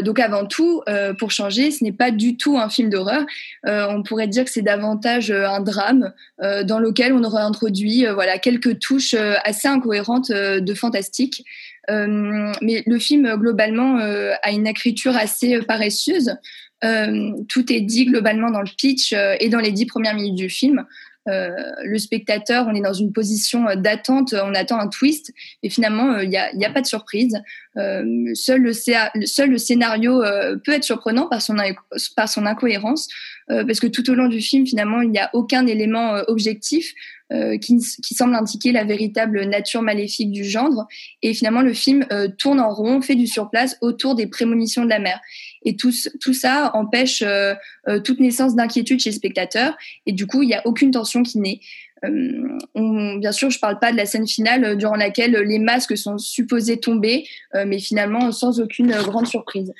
Donc avant tout, pour changer, ce n'est pas du tout un film d'horreur. On pourrait dire que c'est davantage un drame dans lequel on aurait introduit voilà quelques touches assez incohérentes de fantastique. Euh, mais le film euh, globalement euh, a une écriture assez euh, paresseuse. Euh, tout est dit globalement dans le pitch euh, et dans les dix premières minutes du film. Euh, le spectateur, on est dans une position euh, d'attente, on attend un twist, et finalement, il n'y a, pas de surprise. Euh, seul, le, scénario euh, peut être surprenant par son, par son incohérence, euh, parce que tout au long du film, finalement, il n'y a aucun élément euh, objectif euh, qui, qui semble indiquer la véritable nature maléfique du genre. Et finalement, le film euh, tourne en rond, fait du surplace autour des prémonitions de la mère. Et tout, tout ça empêche euh, euh, toute naissance d'inquiétude chez le spectateur. Et du coup, il n'y a aucune tension qui naît. Euh, on- bien sûr, je parle pas de la scène finale euh, durant laquelle les masques sont supposés tomber, euh, mais finalement sans aucune euh, grande surprise.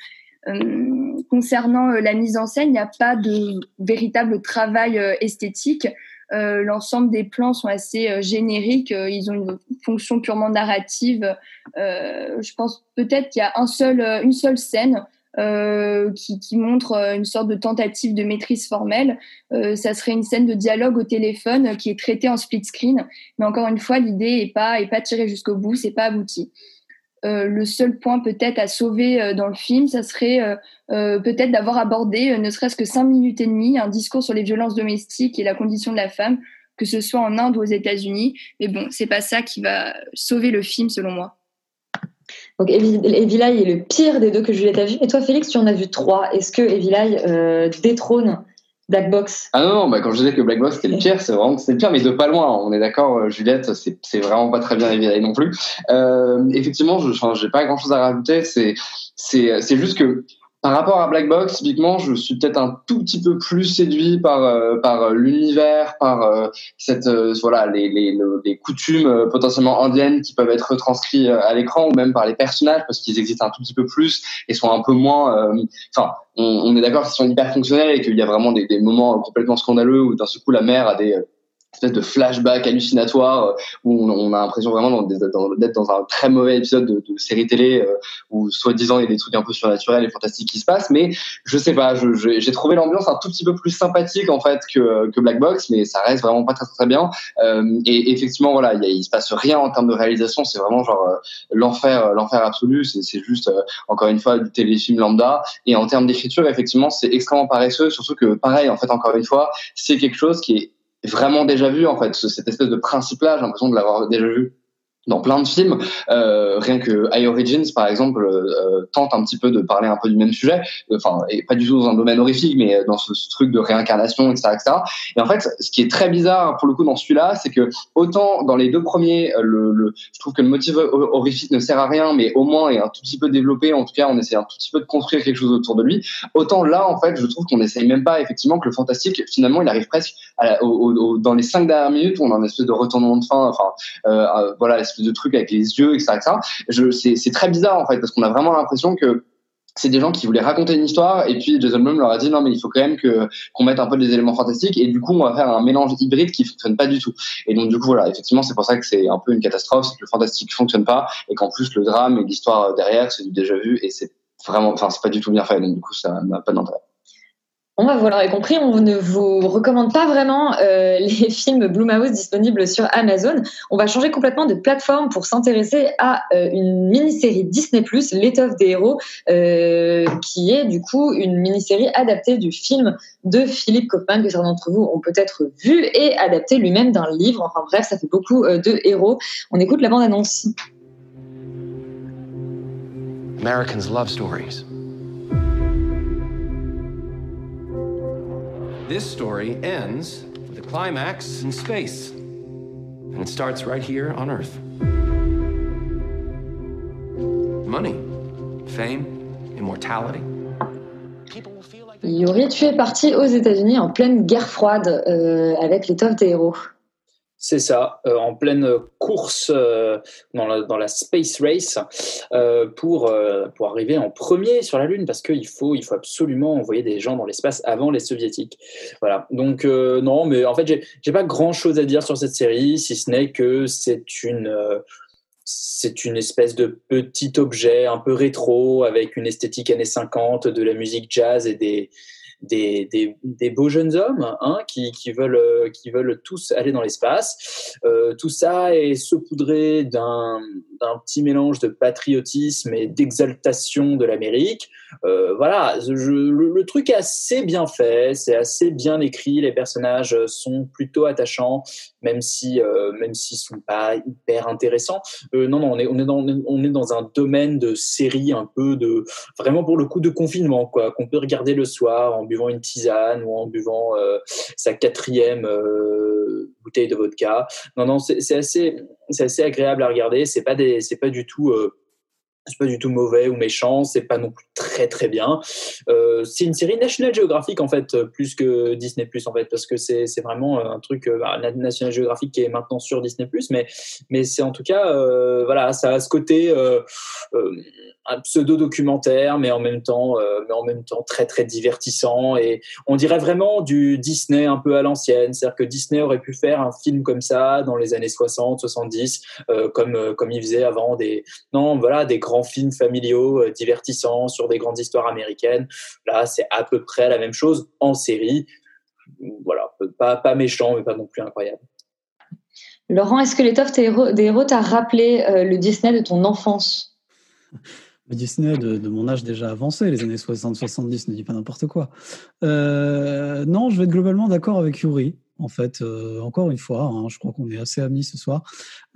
Euh, concernant euh, la mise en scène, il n'y a pas de véritable travail euh, esthétique. Euh, L'ensemble des plans sont assez euh, génériques. euh, ils ont une fonction purement narrative. Euh, je pense peut-être qu'il y a un seul, une seule scène euh, qui, qui montre une sorte de tentative de maîtrise formelle. Euh, ça serait une scène de dialogue au téléphone qui est traitée en split screen. Mais encore une fois, l'idée est pas est pas tirée jusqu'au bout, c'est pas abouti. Euh, le seul point peut-être à sauver euh, dans le film, ça serait euh, peut-être d'avoir abordé, ne serait-ce que cinq minutes et demie, un discours sur les violences domestiques et la condition de la femme, que ce soit en Inde ou aux États-Unis. Mais bon, c'est pas ça qui va sauver le film, selon moi. Donc Evi Evil Eye est le pire des deux que Juliette a vu. Et toi, Félix, tu en as vu trois. Est-ce que Evil Eye euh, détrône Black Box Ah non, non bah, quand je disais que Black Box c'était le pire, c'est vraiment c'est le pire, mais de pas loin. On est d'accord, euh, Juliette, c'est c'est vraiment pas très bien évidé non plus. Euh, effectivement, je j'ai pas grand chose à rajouter. C'est c'est c'est juste que par rapport à Black Box, typiquement, je suis peut-être un tout petit peu plus séduit par euh, par euh, l'univers, par euh, cette euh, voilà les les, le- les coutumes euh, potentiellement indiennes qui peuvent être retranscrites à l'écran ou même par les personnages parce qu'ils existent un tout petit peu plus et sont un peu moins. Enfin, on, on est d'accord qu'ils sont hyper fonctionnels et qu'il y a vraiment des, des moments complètement scandaleux où d'un seul coup la mère a des euh, espèces de flashbacks hallucinatoires euh, où on, a l'impression vraiment d'être dans un très mauvais épisode de, série télé euh, où soi-disant il y a des trucs un peu surnaturels et fantastiques qui se passent. Mais je sais pas j'ai trouvé l'ambiance un tout petit peu plus sympathique en fait que, que Black Box mais ça reste vraiment pas très très bien. Euh, et effectivement voilà il, y se passe rien en termes de réalisation. C'est vraiment genre euh, l'enfer euh, l'enfer absolu. C'est juste euh, encore une fois du téléfilm lambda. Et en termes d'écriture effectivement c'est extrêmement paresseux surtout que pareil en fait encore une fois c'est quelque chose qui est vraiment déjà vu en fait ce- cette espèce de principe là j'ai l'impression de l'avoir déjà vu dans plein de films euh, rien que High Origins par exemple euh, tente un petit peu de parler un peu du même sujet enfin et pas du tout dans un domaine horrifique mais dans ce, truc de réincarnation etc etc et en fait ce qui est très bizarre pour le coup dans celui-là c'est que autant dans les deux premiers euh, le, le je trouve que le motif ho- horrifique ne sert à rien mais au moins est un tout petit peu développé en tout cas on essaie un tout petit peu de construire quelque chose autour de lui autant là en fait je trouve qu'on essaye même pas effectivement que le fantastique finalement il arrive presque à la- au- au- dans les cinq dernières minutes on a une espèce de retournement de fin enfin euh, euh, voilà de truc avec les yeux etc etc c'est c'est très bizarre en fait parce qu'on a vraiment l'impression que c'est des gens qui voulaient raconter une histoire et puis Jason Blum leur a dit non mais il faut quand même que qu'on mette un peu des éléments fantastiques et du coup on va faire un mélange hybride qui fonctionne pas du tout. Et donc du coup voilà effectivement c'est pour ça que c'est un peu une catastrophe c'est que le fantastique fonctionne pas et qu'en plus le drame et l'histoire derrière c'est du déjà vu et c'est vraiment enfin c'est pas du tout bien fait donc du coup ça n'a pas d'intérêt Bon bah vous l'aurez compris, on ne vous recommande pas vraiment euh, les films Blumhouse disponibles sur Amazon. On va changer complètement de plateforme pour s'intéresser à euh, une mini-série Disney+, L'étoffe des héros, euh, qui est du coup une mini-série adaptée du film de Philippe Kaufman que certains d'entre vous ont peut-être vu et adapté lui-même d'un livre. Enfin bref, ça fait beaucoup de héros. On écoute la bande-annonce. Americans love stories. This story ends with a climax in space, and it starts right here on Earth. Money, fame, immortality. Yuri, tu es parti aux États-Unis en pleine guerre froide euh, avec l'étoffe des héros. C'est ça, euh, en pleine course euh, dans, la, dans la space race euh, pour, euh, pour arriver en premier sur la Lune parce qu'il faut, il faut absolument envoyer des gens dans l'espace avant les soviétiques. Voilà, donc euh, non, mais en fait, j'ai pas grand chose à dire sur cette série si ce n'est que c'est une. euh, c'est une espèce de petit objet un peu rétro avec une esthétique années 50, de la musique jazz et des, des, des, des beaux jeunes hommes hein, qui, qui, veulent, euh, qui veulent tous aller dans l'espace. Euh, tout ça est saupoudré d'un petit mélange de patriotisme et d'exaltation de l'Amérique. Euh, voilà, le, truc est assez bien fait, c'est assez bien écrit, les personnages sont plutôt attachants, même si euh, même s'ils sont pas hyper intéressants. Non, non, on est on est dans on est dans un domaine de série un peu de vraiment pour le coup de confinement quoi, qu'on peut regarder le soir en buvant une tisane ou en buvant euh, sa quatrième euh, bouteille de vodka. Non, non, c'est assez assez agréable à regarder. C'est pas pas du tout euh, c'est pas du tout mauvais ou méchant, c'est pas non plus très très bien. Euh, c'est une série National Geographic en fait, euh, plus que Disney Plus en fait, parce que c'est vraiment euh, un truc bah, National Geographic qui est maintenant sur Disney Plus, mais mais c'est en tout cas voilà, ça a ce côté un pseudo documentaire, mais en même temps mais en même temps très très divertissant et on dirait vraiment du Disney un peu à l'ancienne, c'est-à-dire que Disney aurait pu faire un film comme ça dans les années 60, 70, euh, comme comme il faisait avant des non voilà des grands films familiaux euh, divertissants sur des grandes histoires américaines. Là, c'est à peu près la même chose en série. Voilà, pas, pas méchant, mais pas non plus incroyable. Laurent, est-ce que l'étoffe des héros t'a rappelé euh, le Disney de ton enfance? Le Disney de, de mon âge déjà avancé, les années 60-70, ne dis pas n'importe quoi. Euh, non, je vais être globalement d'accord avec Yuri. En fait, euh, encore une fois, hein, je crois qu'on est assez amis ce soir.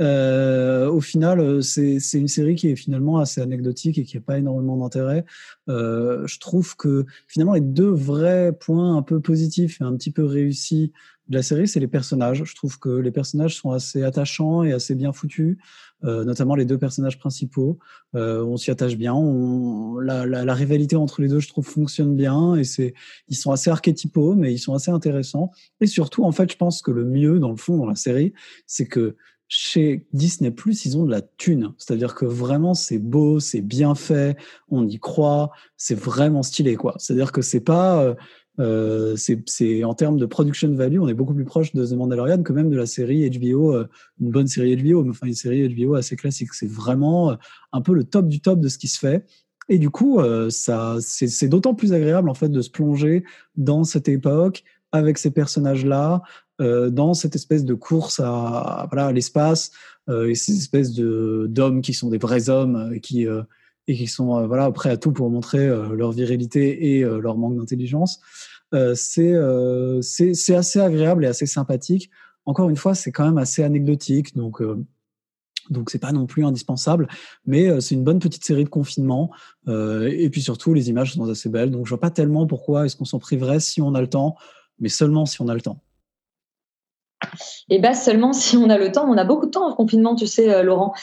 Euh, au final, euh, c'est une série qui est finalement assez anecdotique et qui n'a pas énormément d'intérêt. Je trouve que finalement les deux vrais points un peu positifs et un petit peu réussis de la série, c'est les personnages. Je trouve que les personnages sont assez attachants et assez bien foutus, euh, notamment les deux personnages principaux. Euh, on s'y attache bien. La, rivalité entre les deux, je trouve, fonctionne bien et c'est, ils sont assez archétypaux, mais ils sont assez intéressants. Et surtout, en fait, je pense que le mieux, dans le fond, dans la série, c'est que chez Disney Plus, ils ont de la thune. C'est-à-dire que vraiment, c'est beau, c'est bien fait, on y croit, c'est vraiment stylé, quoi. C'est-à-dire que c'est pas, euh, euh, c'est en termes de production value, on est beaucoup plus proche de The Mandalorian que même de la série HBO, euh, une bonne série HBO, mais enfin une série HBO assez classique. C'est vraiment euh, un peu le top du top de ce qui se fait. Et du coup, euh, ça, c'est d'autant plus agréable en fait de se plonger dans cette époque avec ces personnages-là, euh, dans cette espèce de course à, voilà, à l'espace euh, et ces espèces de d'hommes qui sont des vrais hommes qui et qui sont euh, voilà prêts à tout pour montrer euh, leur virilité et euh, leur manque d'intelligence. c'est c'est assez agréable et assez sympathique. Encore une fois, c'est quand même assez anecdotique, donc donc c'est pas non plus indispensable, mais c'est une bonne petite série de confinement. Euh, et puis surtout, les images sont assez belles. Donc je vois pas tellement pourquoi est-ce qu'on s'en priverait si on a le temps, mais seulement si on a le temps. Et bah seulement si on a le temps. On a beaucoup de temps en confinement, tu sais, euh, Laurent.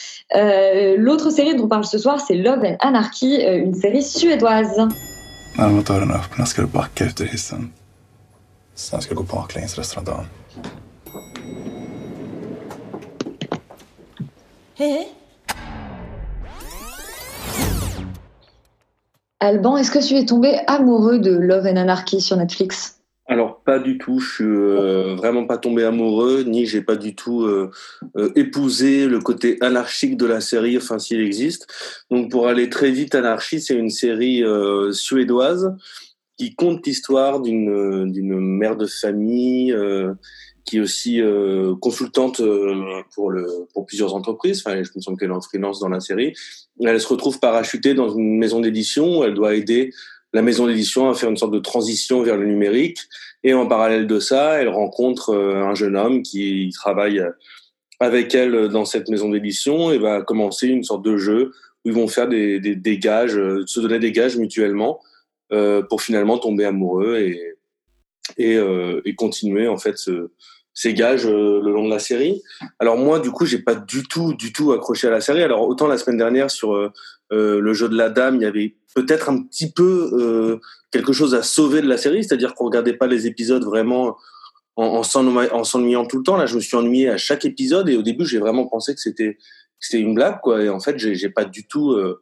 L'autre série dont on parle ce soir, c'est Love and Anarchy, une série suédoise. När motorerna öppnar ska du backa efter hissen. Sen ska du gå baklänges resten av dagen. Hé Alban, est-ce que tu es tombé amoureux de Love and Anarchy sur Netflix? Alors pas du tout, je suis euh, vraiment pas tombé amoureux, ni j'ai pas du tout euh, euh, épousé le côté anarchique de la série, enfin s'il existe. Donc pour aller très vite, Anarchie, c'est une série euh, suédoise qui compte l'histoire d'une d'une mère de famille euh, qui est aussi euh, consultante pour le pour plusieurs entreprises. Enfin, je me sens qu'elle est en freelance dans la série. Elle se retrouve parachutée dans une maison d'édition elle doit aider la maison d'édition à faire une sorte de transition vers le numérique. Et en parallèle de ça, elle rencontre un jeune homme qui travaille avec elle dans cette maison d'édition et va commencer une sorte de jeu où ils vont faire des, des, des gages, se donner des gages mutuellement euh, pour finalement tomber amoureux et, et, euh, et continuer en fait ce, ces gages euh, le long de la série. Alors moi, du coup, j'ai pas du tout, du tout accroché à la série. Alors autant la semaine dernière sur euh, le jeu de la dame, il y avait peut-être un petit peu euh, quelque chose à sauver de la série, c'est-à-dire qu'on regardait pas les épisodes vraiment en, en s'ennuyant tout le temps. Là, je me suis ennuyé à chaque épisode et au début, j'ai vraiment pensé que c'était c'était une blague, quoi. Et en fait, j'ai pas du tout euh,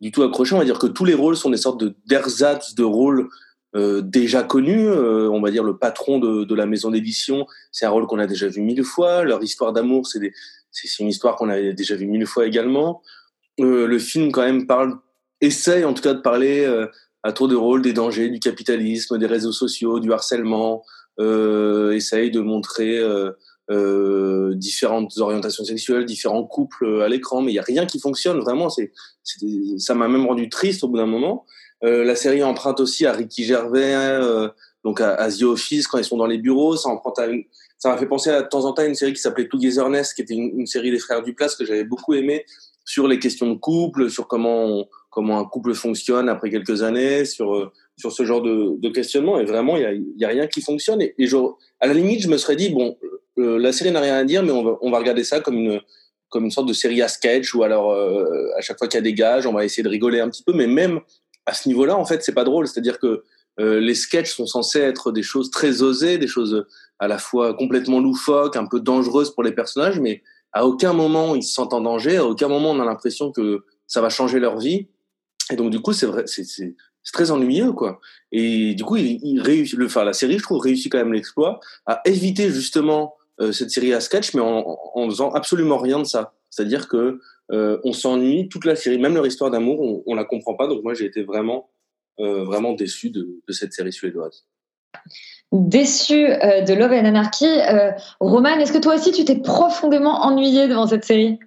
du tout accroché. On va dire que tous les rôles sont des sortes de d'ersatz de rôles euh, déjà connus. Euh, on va dire le patron de, de la maison d'édition, c'est un rôle qu'on a déjà vu mille fois. Leur histoire d'amour, c'est c'est une histoire qu'on a déjà vu mille fois également. Euh, le film quand même parle essaye en tout cas de parler euh, à tour de rôle des dangers du capitalisme, des réseaux sociaux, du harcèlement, euh, essaye de montrer différentes orientations sexuelles, différents couples à l'écran, mais il y a rien qui fonctionne vraiment. C'est, ça m'a même rendu triste au bout d'un moment. Euh, la série emprunte aussi à Ricky Gervais, euh, donc à, à, The Office quand ils sont dans les bureaux. Ça emprunte à une, ça m'a fait penser à, de temps en temps à une série qui s'appelait Togetherness, qui était une, série des frères Duplass que j'avais beaucoup aimé sur les questions de couple, sur comment comment un couple fonctionne après quelques années, sur euh, sur ce genre de, de questionnement. Et vraiment, il y a, y a rien qui fonctionne. Et, je, à la limite, je me serais dit bon, euh, la série n'a rien à dire, mais on va on va regarder ça comme une comme une sorte de série à sketch ou alors euh, à chaque fois qu'il y a des gages, on va essayer de rigoler un petit peu. Mais même à ce niveau-là, en fait, c'est pas drôle. C'est-à-dire que euh, les sketchs sont censés être des choses très osées, des choses à la fois complètement loufoques, un peu dangereuses pour les personnages, mais à aucun moment ils se sentent en danger, à aucun moment on a l'impression que ça va changer leur vie. Et donc du coup, c'est vrai, c'est très ennuyeux quoi. Et du coup, il, réussit, le, la série, je trouve, réussit quand même l'exploit à éviter justement euh, cette série à sketch, mais en, en faisant absolument rien de ça. C'est-à-dire que euh, on s'ennuie toute la série, même leur histoire d'amour, on, la comprend pas. Donc moi, j'ai été vraiment, euh, vraiment déçu de, cette série suédoise. Déçu euh, de Love and Anarchy, Roman, est-ce que toi aussi tu t'es profondément ennuyé devant cette série?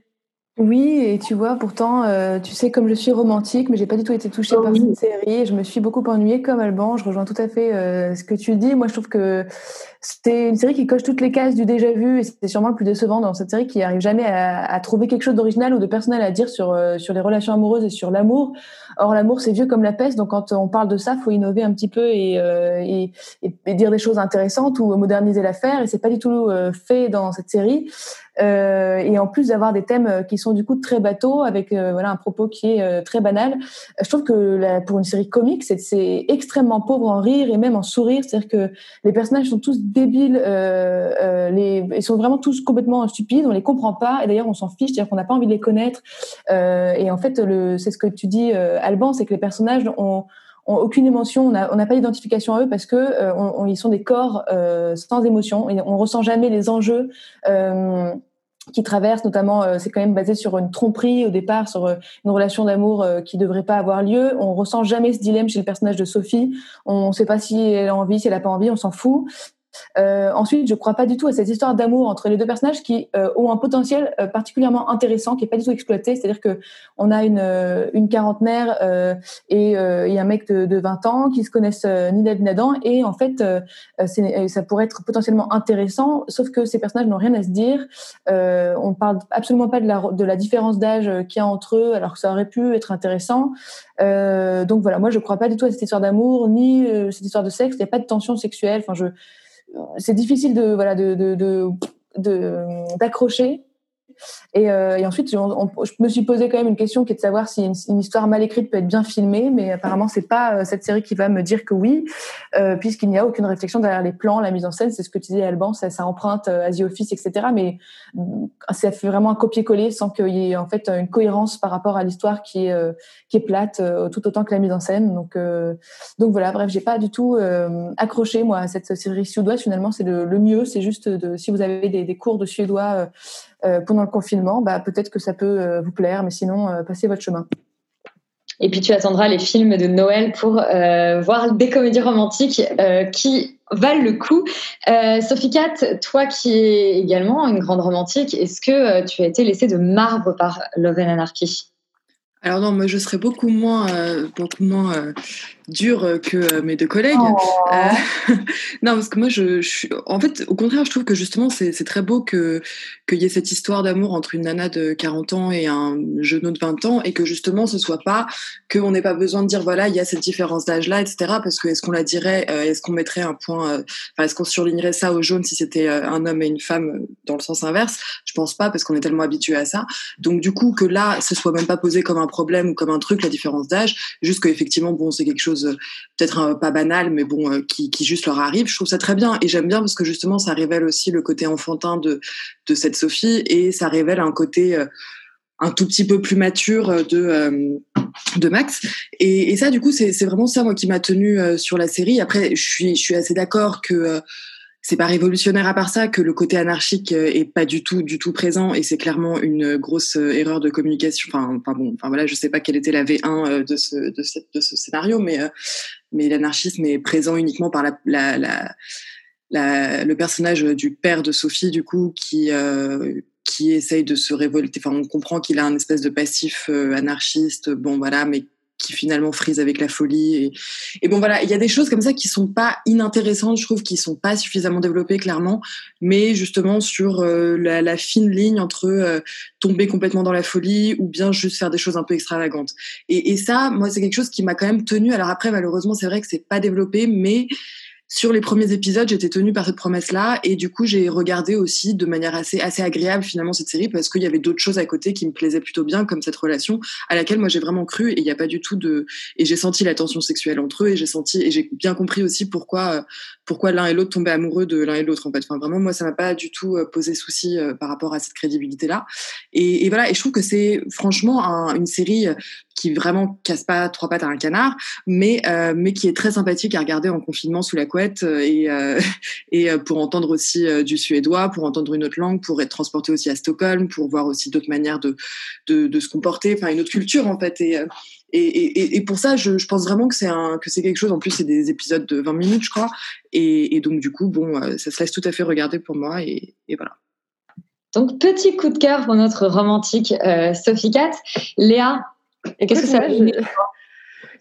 Oui, et tu vois, pourtant, euh, tu sais, comme je suis romantique, mais j'ai pas du tout été touchée par cette série, et je me suis beaucoup ennuyée comme Alban. Je rejoins tout à fait euh, ce que tu dis. Moi, je trouve que c'était une série qui coche toutes les cases du déjà vu, et c'est sûrement le plus décevant dans cette série qui arrive jamais à, à trouver quelque chose d'original ou de personnel à dire sur euh, sur les relations amoureuses et sur l'amour. Or, l'amour, c'est vieux comme la peste, donc quand on parle de ça, faut innover un petit peu et, euh, dire des choses intéressantes ou moderniser l'affaire, et c'est pas du tout euh, fait dans cette série. Euh, et en plus d'avoir des thèmes qui sont du coup très bateaux avec voilà un propos qui est très banal je trouve que pour une série comique c'est, extrêmement pauvre en rire et même en sourire c'est-à-dire que les personnages sont tous débiles les, ils sont vraiment tous complètement stupides on les comprend pas et d'ailleurs on s'en fiche c'est-à-dire qu'on n'a pas envie de les connaître et en fait c'est ce que tu dis Alban c'est que les personnages ont aucune émotion, on n'a pas d'identification à eux parce que euh, on, ils sont des corps euh, sans émotion. Et on ressent jamais les enjeux euh, qui traversent, notamment, c'est quand même basé sur une tromperie au départ, sur une relation d'amour qui devrait pas avoir lieu. On ressent jamais ce dilemme chez le personnage de Sophie. On ne sait pas si elle a envie, si elle a pas envie, on s'en fout. Euh, ensuite, je crois pas du tout à cette histoire d'amour entre les deux personnages qui euh, ont un potentiel euh, particulièrement intéressant, qui est pas du tout exploité. C'est-à-dire que on a une, euh, une quarantenaire euh, et, et, un mec de, de, 20 ans qui se connaissent ni d'Ad ni d'Adam, et en fait, ça pourrait être potentiellement intéressant, sauf que ces personnages n'ont rien à se dire. on parle absolument pas de la, de la différence d'âge qu'il y a entre eux, alors que ça aurait pu être intéressant. donc voilà, moi je crois pas du tout à cette histoire d'amour ni cette histoire de sexe. Il n'y a pas de tension sexuelle. Enfin, je c'est difficile de voilà de d'accrocher. Euh, et, ensuite, je me suis posé quand même une question qui est de savoir si une, histoire mal écrite peut être bien filmée, mais apparemment c'est pas euh, cette série qui va me dire que oui, euh, puisqu'il n'y a aucune réflexion derrière les plans, la mise en scène. C'est ce que tu disais, Alban, ça, emprunte Asie Office, etc. Mais mm, ça fait vraiment un copier-coller sans qu'il y ait en fait une cohérence par rapport à l'histoire qui est plate tout autant que la mise en scène. Donc donc voilà, bref, j'ai pas du tout accroché moi à cette série suédoise. Finalement, c'est le, mieux. C'est juste si vous avez des, des cours de suédois pendant le confinement, bah, peut-être que ça peut euh, vous plaire, mais sinon, euh, passez votre chemin. Et puis tu attendras les films de Noël pour euh, voir des comédies romantiques euh, qui valent le coup. Euh, Sophie Cat, toi qui es également une grande romantique, est-ce que tu as été laissée de marbre par Love and Anarchy? Alors non, moi je serais beaucoup moins, euh, beaucoup moins euh, dure que euh, mes deux collègues. Oh. non, parce que moi je, je, suis, en fait, au contraire, je trouve que justement c'est très beau que qu'il y ait cette histoire d'amour entre une nana de 40 ans et un jeune de 20 ans, et que justement ce soit pas qu'on n'ait pas besoin de dire voilà il y a cette différence d'âge là, etc. Parce que est-ce qu'on la dirait, est-ce qu'on mettrait un point, enfin est-ce qu'on surlignerait ça au jaune si c'était un homme et une femme dans le sens inverse? Je pense pas parce qu'on est tellement habitué à ça. Donc du coup que là ce soit même pas posé comme un problème ou comme un truc, la différence d'âge, juste qu'effectivement, bon, c'est quelque chose euh, peut-être euh, pas banal, mais bon, euh, qui, juste leur arrive. Je trouve ça très bien. Et j'aime bien parce que justement, ça révèle aussi le côté enfantin de, de cette Sophie et ça révèle un côté un tout petit peu plus mature de de Max. Et, ça du coup c'est vraiment ça moi qui m'a tenu sur la série. Après je suis je suis assez d'accord que c'est pas révolutionnaire à part ça que le côté anarchique euh, est pas du tout du tout présent et c'est clairement une grosse euh, erreur de communication. Enfin enfin bon enfin voilà je sais pas quelle était la V1 euh, de ce de, cette, de ce scénario mais mais l'anarchisme est présent uniquement par la, la, la, la, le personnage du père de Sophie du coup qui euh, qui essaye de se révolter. Enfin on comprend qu'il a un espèce de passif anarchiste bon voilà mais qui finalement frise avec la folie. Et, bon voilà, il y a des choses comme ça qui sont pas inintéressantes, je trouve, qui sont pas suffisamment développées clairement, mais justement sur euh, la, la, fine ligne entre euh, tomber complètement dans la folie ou bien juste faire des choses un peu extravagantes. Et, et ça, moi, c'est quelque chose qui m'a quand même tenu. Alors après, malheureusement, c'est vrai que c'est pas développé, mais sur les premiers épisodes, j'étais tenue par cette promesse-là, et du coup, j'ai regardé aussi de manière assez agréable finalement cette série parce qu'il y avait d'autres choses à côté qui me plaisaient plutôt bien, comme cette relation à laquelle moi j'ai vraiment cru, et il n'y a pas du tout de, et j'ai senti la tension sexuelle entre eux, et j'ai senti et j'ai bien compris aussi pourquoi euh, pourquoi l'un et l'autre tombaient amoureux de l'un et l'autre en fait. Enfin vraiment, moi ça m'a pas du tout euh, posé souci euh, par rapport à cette crédibilité-là, et, voilà, et je trouve que c'est franchement un- une série qui vraiment casse pas trois pattes à un canard, mais mais qui est très sympathique à regarder en confinement sous la couette euh, et euh, et euh, pour entendre aussi euh, du suédois, pour entendre une autre langue, pour être transporté aussi à Stockholm, pour voir aussi d'autres manières de, de de se comporter, enfin une autre culture en fait et euh, et, et, et pour ça, je, je pense vraiment que c'est un que c'est quelque chose. En plus, c'est des épisodes de 20 minutes, je crois. Et, et donc, du coup, bon, ça se laisse tout à fait regarder pour moi. Et, et voilà. Donc, petit coup de cœur pour notre romantique euh, Sophie Cat. Léa, qu'est-ce que ça je-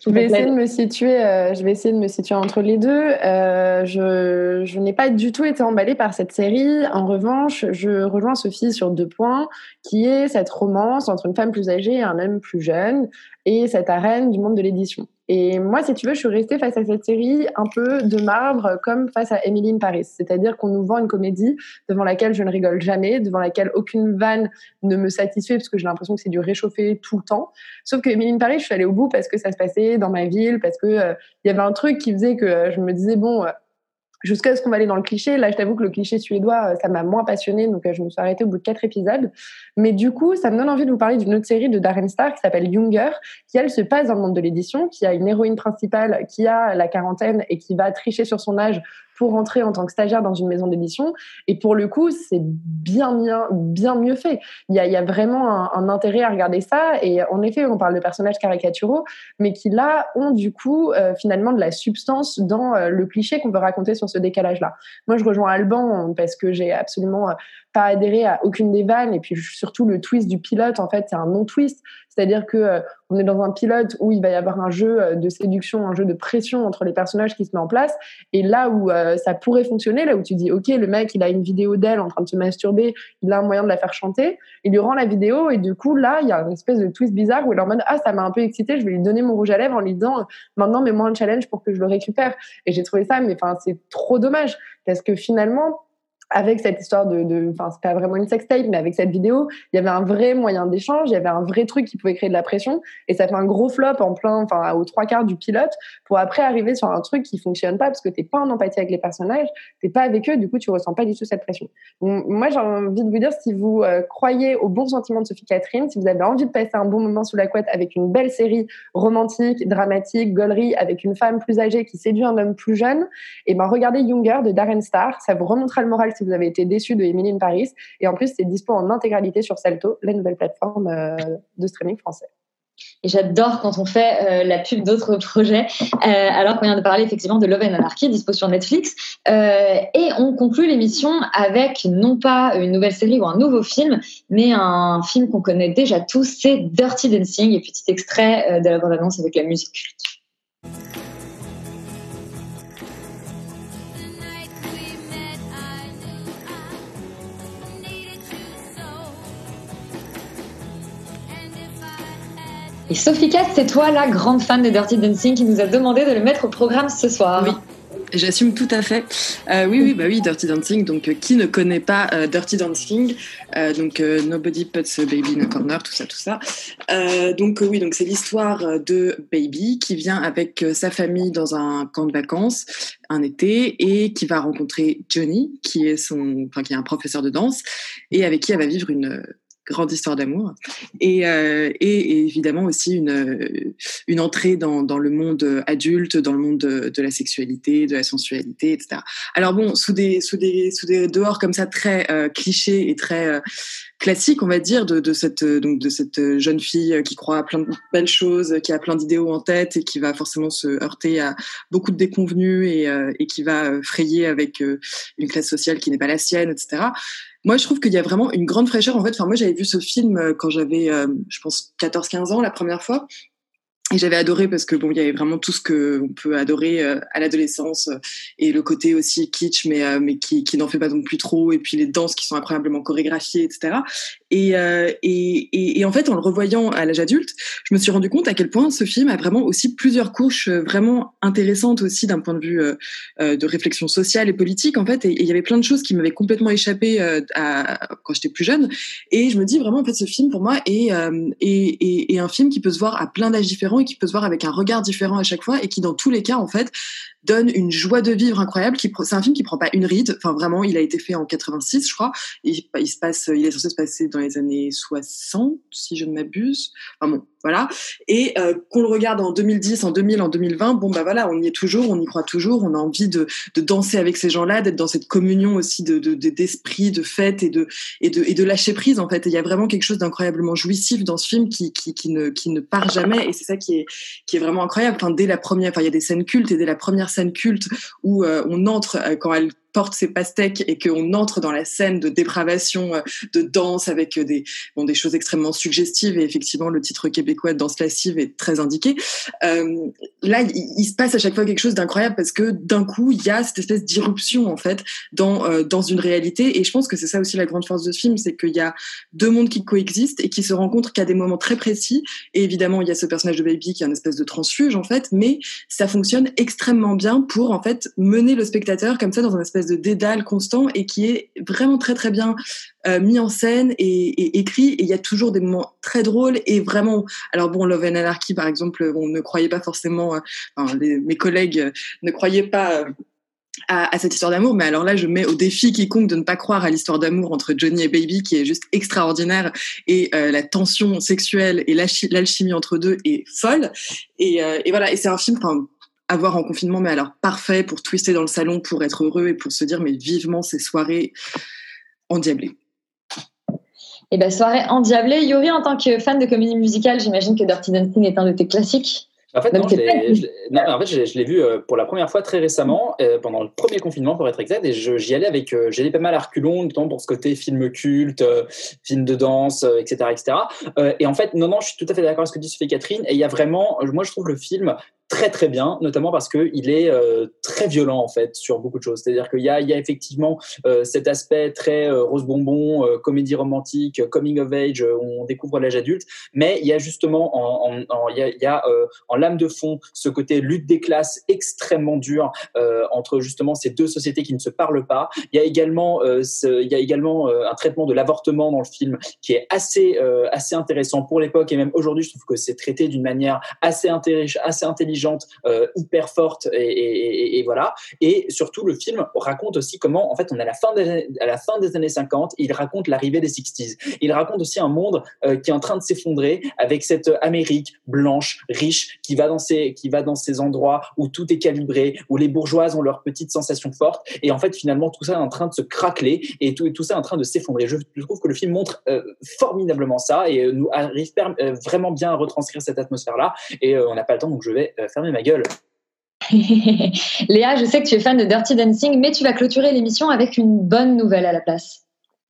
Je vais essayer de me situer. euh, je vais essayer de me situer entre les deux. Euh, je je n'ai pas du tout été emballée par cette série. En revanche, je rejoins Sophie sur deux points, qui est cette romance entre une femme plus âgée et un homme plus jeune, et cette arène du monde de l'édition. Et moi, si tu veux, je suis restée face à cette série un peu de marbre, comme face à Emily Paris. C'est-à-dire qu'on nous vend une comédie devant laquelle je ne rigole jamais, devant laquelle aucune vanne ne me satisfait, parce que j'ai l'impression que c'est du réchauffé tout le temps. Sauf que Emily Paris, je suis allée au bout parce que ça se passait dans ma ville, parce que euh, il y avait un truc qui faisait que euh, je me disais bon, euh, jusqu'à ce qu'on va aller dans le cliché. Là, je t'avoue que le cliché suédois, euh, ça m'a moins passionné, donc euh, je me suis arrêtée au bout de quatre épisodes. Mais du coup, ça me donne envie de vous parler d'une autre série de Darren Star qui s'appelle Younger, qui elle se passe dans le monde de l'édition, qui a une héroïne principale qui a la quarantaine et qui va tricher sur son âge pour rentrer en tant que stagiaire dans une maison d'édition. Et pour le coup, c'est bien, bien, bien mieux fait. Il y a, vraiment un, intérêt à regarder ça. Et en effet, on parle de personnages caricaturaux, mais qui là ont du coup euh, finalement de la substance dans euh, le cliché qu'on veut raconter sur ce décalage-là. Moi, je rejoins Alban parce que j'ai absolument euh, pas adhéré à aucune des vannes. Et puis surtout, le twist du pilote, en fait, c'est un non-twist. C'est-à-dire que euh, on est dans un pilote où il va y avoir un jeu euh, de séduction, un jeu de pression entre les personnages qui se met en place. Et là où euh, ça pourrait fonctionner, là où tu dis, OK, le mec, il a une vidéo d'elle en train de se masturber, il a un moyen de la faire chanter, il lui rend la vidéo et du coup, là, il y a une espèce de twist bizarre où il est en mode, ah, ça m'a un peu excité, je vais lui donner mon rouge à lèvres en lui disant, maintenant, mets-moi un challenge pour que je le récupère. Et j'ai trouvé ça, mais enfin, c'est trop dommage parce que finalement, avec cette histoire de, enfin c'est pas vraiment une sextape mais avec cette vidéo il y avait un vrai moyen d'échange il y avait un vrai truc qui pouvait créer de la pression et ça fait un gros flop en plein enfin aux trois quarts du pilote pour après arriver sur un truc qui fonctionne pas parce que t'es pas en empathie avec les personnages t'es pas avec eux du coup tu ressens pas du tout cette pression. Moi j'ai envie de vous dire si vous euh, croyez au bon sentiment de Sophie Catherine si vous avez envie de passer un bon moment sous la couette avec une belle série romantique dramatique gaulerie avec une femme plus âgée qui séduit un homme plus jeune et ben regardez Younger de Darren Star ça vous remontera le moral si vous avez été déçu de Emily in Paris. Et en plus, c'est dispo en intégralité sur Salto, la nouvelle plateforme euh, de streaming français. Et j'adore quand on fait euh, la pub d'autres projets, euh, alors qu'on vient de parler effectivement de Love and Anarchy, dispo sur Netflix. Et on conclut l'émission avec non pas une nouvelle série ou un nouveau film, mais un film qu'on connaît déjà tous, c'est Dirty Dancing, et petit extrait de la bande-annonce avec la musique culte. Sophie Cass, c'est toi la grande fan de Dirty Dancing qui nous a demandé de le mettre au programme ce soir. Oui. J'assume tout à fait. Euh, oui, oui, bah oui, Dirty Dancing. Donc, euh, qui ne connaît pas euh, Dirty Dancing? Donc, Nobody Puts Baby in a Corner, tout ça, tout ça. Donc, oui, donc c'est l'histoire de Baby qui vient avec sa famille dans un camp de vacances un été et qui va rencontrer Johnny, qui est son, enfin, qui est un professeur de danse et avec qui elle va vivre une grande histoire d'amour et, euh, et, et évidemment aussi une, euh, une entrée dans, dans le monde adulte, dans le monde de, la sexualité, de la sensualité, etc. Alors bon, sous des, sous des, sous des dehors comme ça très euh, clichés et très euh, classiques, on va dire, de, de cette donc de cette jeune fille qui croit à plein de belles choses, qui a plein d'idéaux en tête et qui va forcément se heurter à beaucoup de déconvenus et, euh, et qui va frayer avec une classe sociale qui n'est pas la sienne, etc. Moi, je trouve qu'il y a vraiment une grande fraîcheur. En fait, enfin, moi, j'avais vu ce film euh, quand j'avais, euh, je pense, 14-15 ans la première fois. et j'avais adoré parce que bon, il y avait vraiment tout ce que on peut adorer euh, à l'adolescence et le côté aussi kitsch, mais mais qui, qui n'en fait pas non plus trop. Et puis les danses qui sont incroyablement chorégraphiées, etc. Et, euh, et, et, et en fait, en le revoyant à l'âge adulte, je me suis rendu compte à quel point ce film a vraiment aussi plusieurs couches euh, vraiment intéressantes aussi d'un point de vue euh, euh, de réflexion sociale et politique en fait. Et il y avait plein de choses qui m'avaient complètement échappé euh, à, quand j'étais plus jeune. Et je me dis vraiment en fait, ce film pour moi euh, est, est, est un film qui peut se voir à plein d'âges différents et qui peut se voir avec un regard différent à chaque fois et qui dans tous les cas en fait donne une joie de vivre incroyable. Qui, c'est un film qui prend pas une ride. Enfin, vraiment, il a été fait en 86, je crois. Il, il se passe, il est censé se passer dans les années 60, si je ne m'abuse. Enfin bon, voilà. Et euh, qu'on le regarde en 2010, en 2000, en 2020, bon bah voilà, on y est toujours, on y croit toujours, on a envie de, de danser avec ces gens-là, d'être dans cette communion aussi de, de, de- d'esprit, de fête et de, et de et de lâcher prise en fait. Il y a vraiment quelque chose d'incroyablement jouissif dans ce film qui, qui, qui ne qui ne part jamais. Et c'est ça qui est qui est vraiment incroyable. Enfin, dès la première, enfin il y a des scènes cultes et dès la première scène culte où euh, on entre euh, quand elle porte ses pastèques et qu'on entre dans la scène de dépravation, euh, de danse avec euh, des, bon, des choses extrêmement suggestives et effectivement le titre québécois danse lascive est très indiqué. Euh, là, il, se passe à chaque fois quelque chose d'incroyable parce que d'un coup, il y a cette espèce d'irruption en fait dans dans une réalité et je pense que c'est ça aussi la grande force de ce film, c'est qu'il y a deux mondes qui coexistent et qui se rencontrent qu'à des moments très précis et évidemment, il y a ce personnage de Baby qui est un espèce de transfuge en fait, mais ça fonctionne extrêmement bien pour en fait mener le spectateur comme ça dans un espèce de dédale constant et qui est vraiment très très bien euh, mis en scène et, écrit. Et il y a toujours des moments très drôles et vraiment alors bon Love and Anarchy par exemple on ne croyait pas forcément euh, mes collègues euh, ne croyaient pas à, cette histoire d'amour, mais alors là, je mets au défi quiconque de ne pas croire à l'histoire d'amour entre Johnny et Baby, qui est juste extraordinaire, et la tension sexuelle et l'alchi- l'alchimie entre deux est folle. Et, et voilà, et c'est un film, enfin, à voir en confinement, mais alors parfait pour twister dans le salon, pour être heureux et pour se dire, mais vivement ces soirées endiablées. Et ben soirée endiablée. Yuri, en tant que fan de comédie musicale, j'imagine que Dirty Dancing est un de tes classiques. En fait, Donc, non, je non, en fait, je l'ai vu euh, pour la première fois très récemment, euh, pendant le premier confinement pour être exact, et je- j'y allais avec, euh, j'y allais pas mal à reculons, notamment pour ce côté film culte, euh, film de danse, euh, etc., etc. Euh, et en fait, non, non, je suis tout à fait d'accord avec ce que dit Sophie Catherine, et il y a vraiment, moi, je trouve le film très très bien, notamment parce que il est euh, très violent en fait sur beaucoup de choses. C'est-à-dire qu'il y a, effectivement euh, cet aspect très euh, rose bonbon, comédie romantique, coming of age, où on découvre l'âge adulte, mais il y a justement en, il y a, en lame de fond ce côté lutte des classes extrêmement dur entre justement ces deux sociétés qui ne se parlent pas. Il y a également, il y a également un traitement de l'avortement dans le film qui est assez assez intéressant pour l'époque et même aujourd'hui, je trouve que c'est traité d'une manière assez assez intelligente, euh, hyper forte et, voilà. Et surtout, le film raconte aussi comment, en fait, on est à la fin des années, à la fin des années 50. Et il raconte l'arrivée des 60s. Il raconte aussi un monde euh, qui est en train de s'effondrer avec cette Amérique blanche, riche, qui va dans ces, qui va dans ces endroits où tout est calibré, où les bourgeoises ont leurs petites sensations fortes. Et en fait, finalement, tout ça est en train de se craqueler et tout, tout ça est en train de s'effondrer. Je, trouve que le film montre euh, formidablement ça et nous arrive vraiment bien à retranscrire cette atmosphère-là. Et on n'a pas le temps, donc je vais euh, fermer ma gueule. Léa, je sais que tu es fan de Dirty Dancing, mais tu vas clôturer l'émission avec une bonne nouvelle à la place.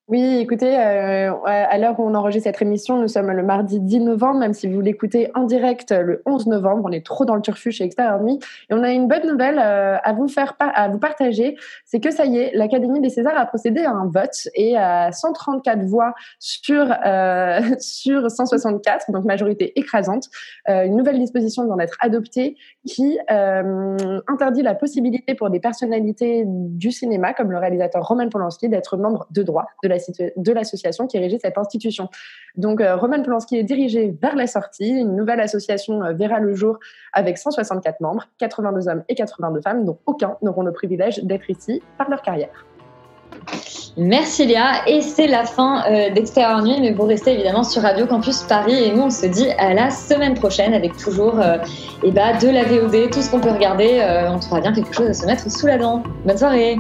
Oui, écoutez, euh, à l'heure où on enregistre cette émission, nous sommes le mardi 10 novembre, même si vous l'écoutez en direct le 11 novembre, on est trop dans le turfu chez Extérieur Nuit. Et on a une bonne nouvelle euh, à vous faire à vous partager, c'est que ça y est, l'Académie des Césars a procédé à un vote et à 134 voix sur euh, sur 164, donc majorité écrasante, euh, une nouvelle disposition vient d'être adoptée qui euh, interdit la possibilité pour des personnalités du cinéma, comme le réalisateur Roman Polanski, d'être membre de droit de de l'association qui régit cette institution. Donc, euh, Roman Polanski est dirigé vers la sortie. Une nouvelle association euh, verra le jour avec 164 membres, 82 hommes et 82 femmes, dont aucun n'auront le privilège d'être ici par leur carrière. Merci Léa, et c'est la fin euh, d'Extérieur Nuit, mais vous restez évidemment sur Radio Campus Paris, et nous on se dit à la semaine prochaine avec toujours euh, eh ben, de la VOD, tout ce qu'on peut regarder, on trouvera bien quelque chose à se mettre sous la dent. Bonne soirée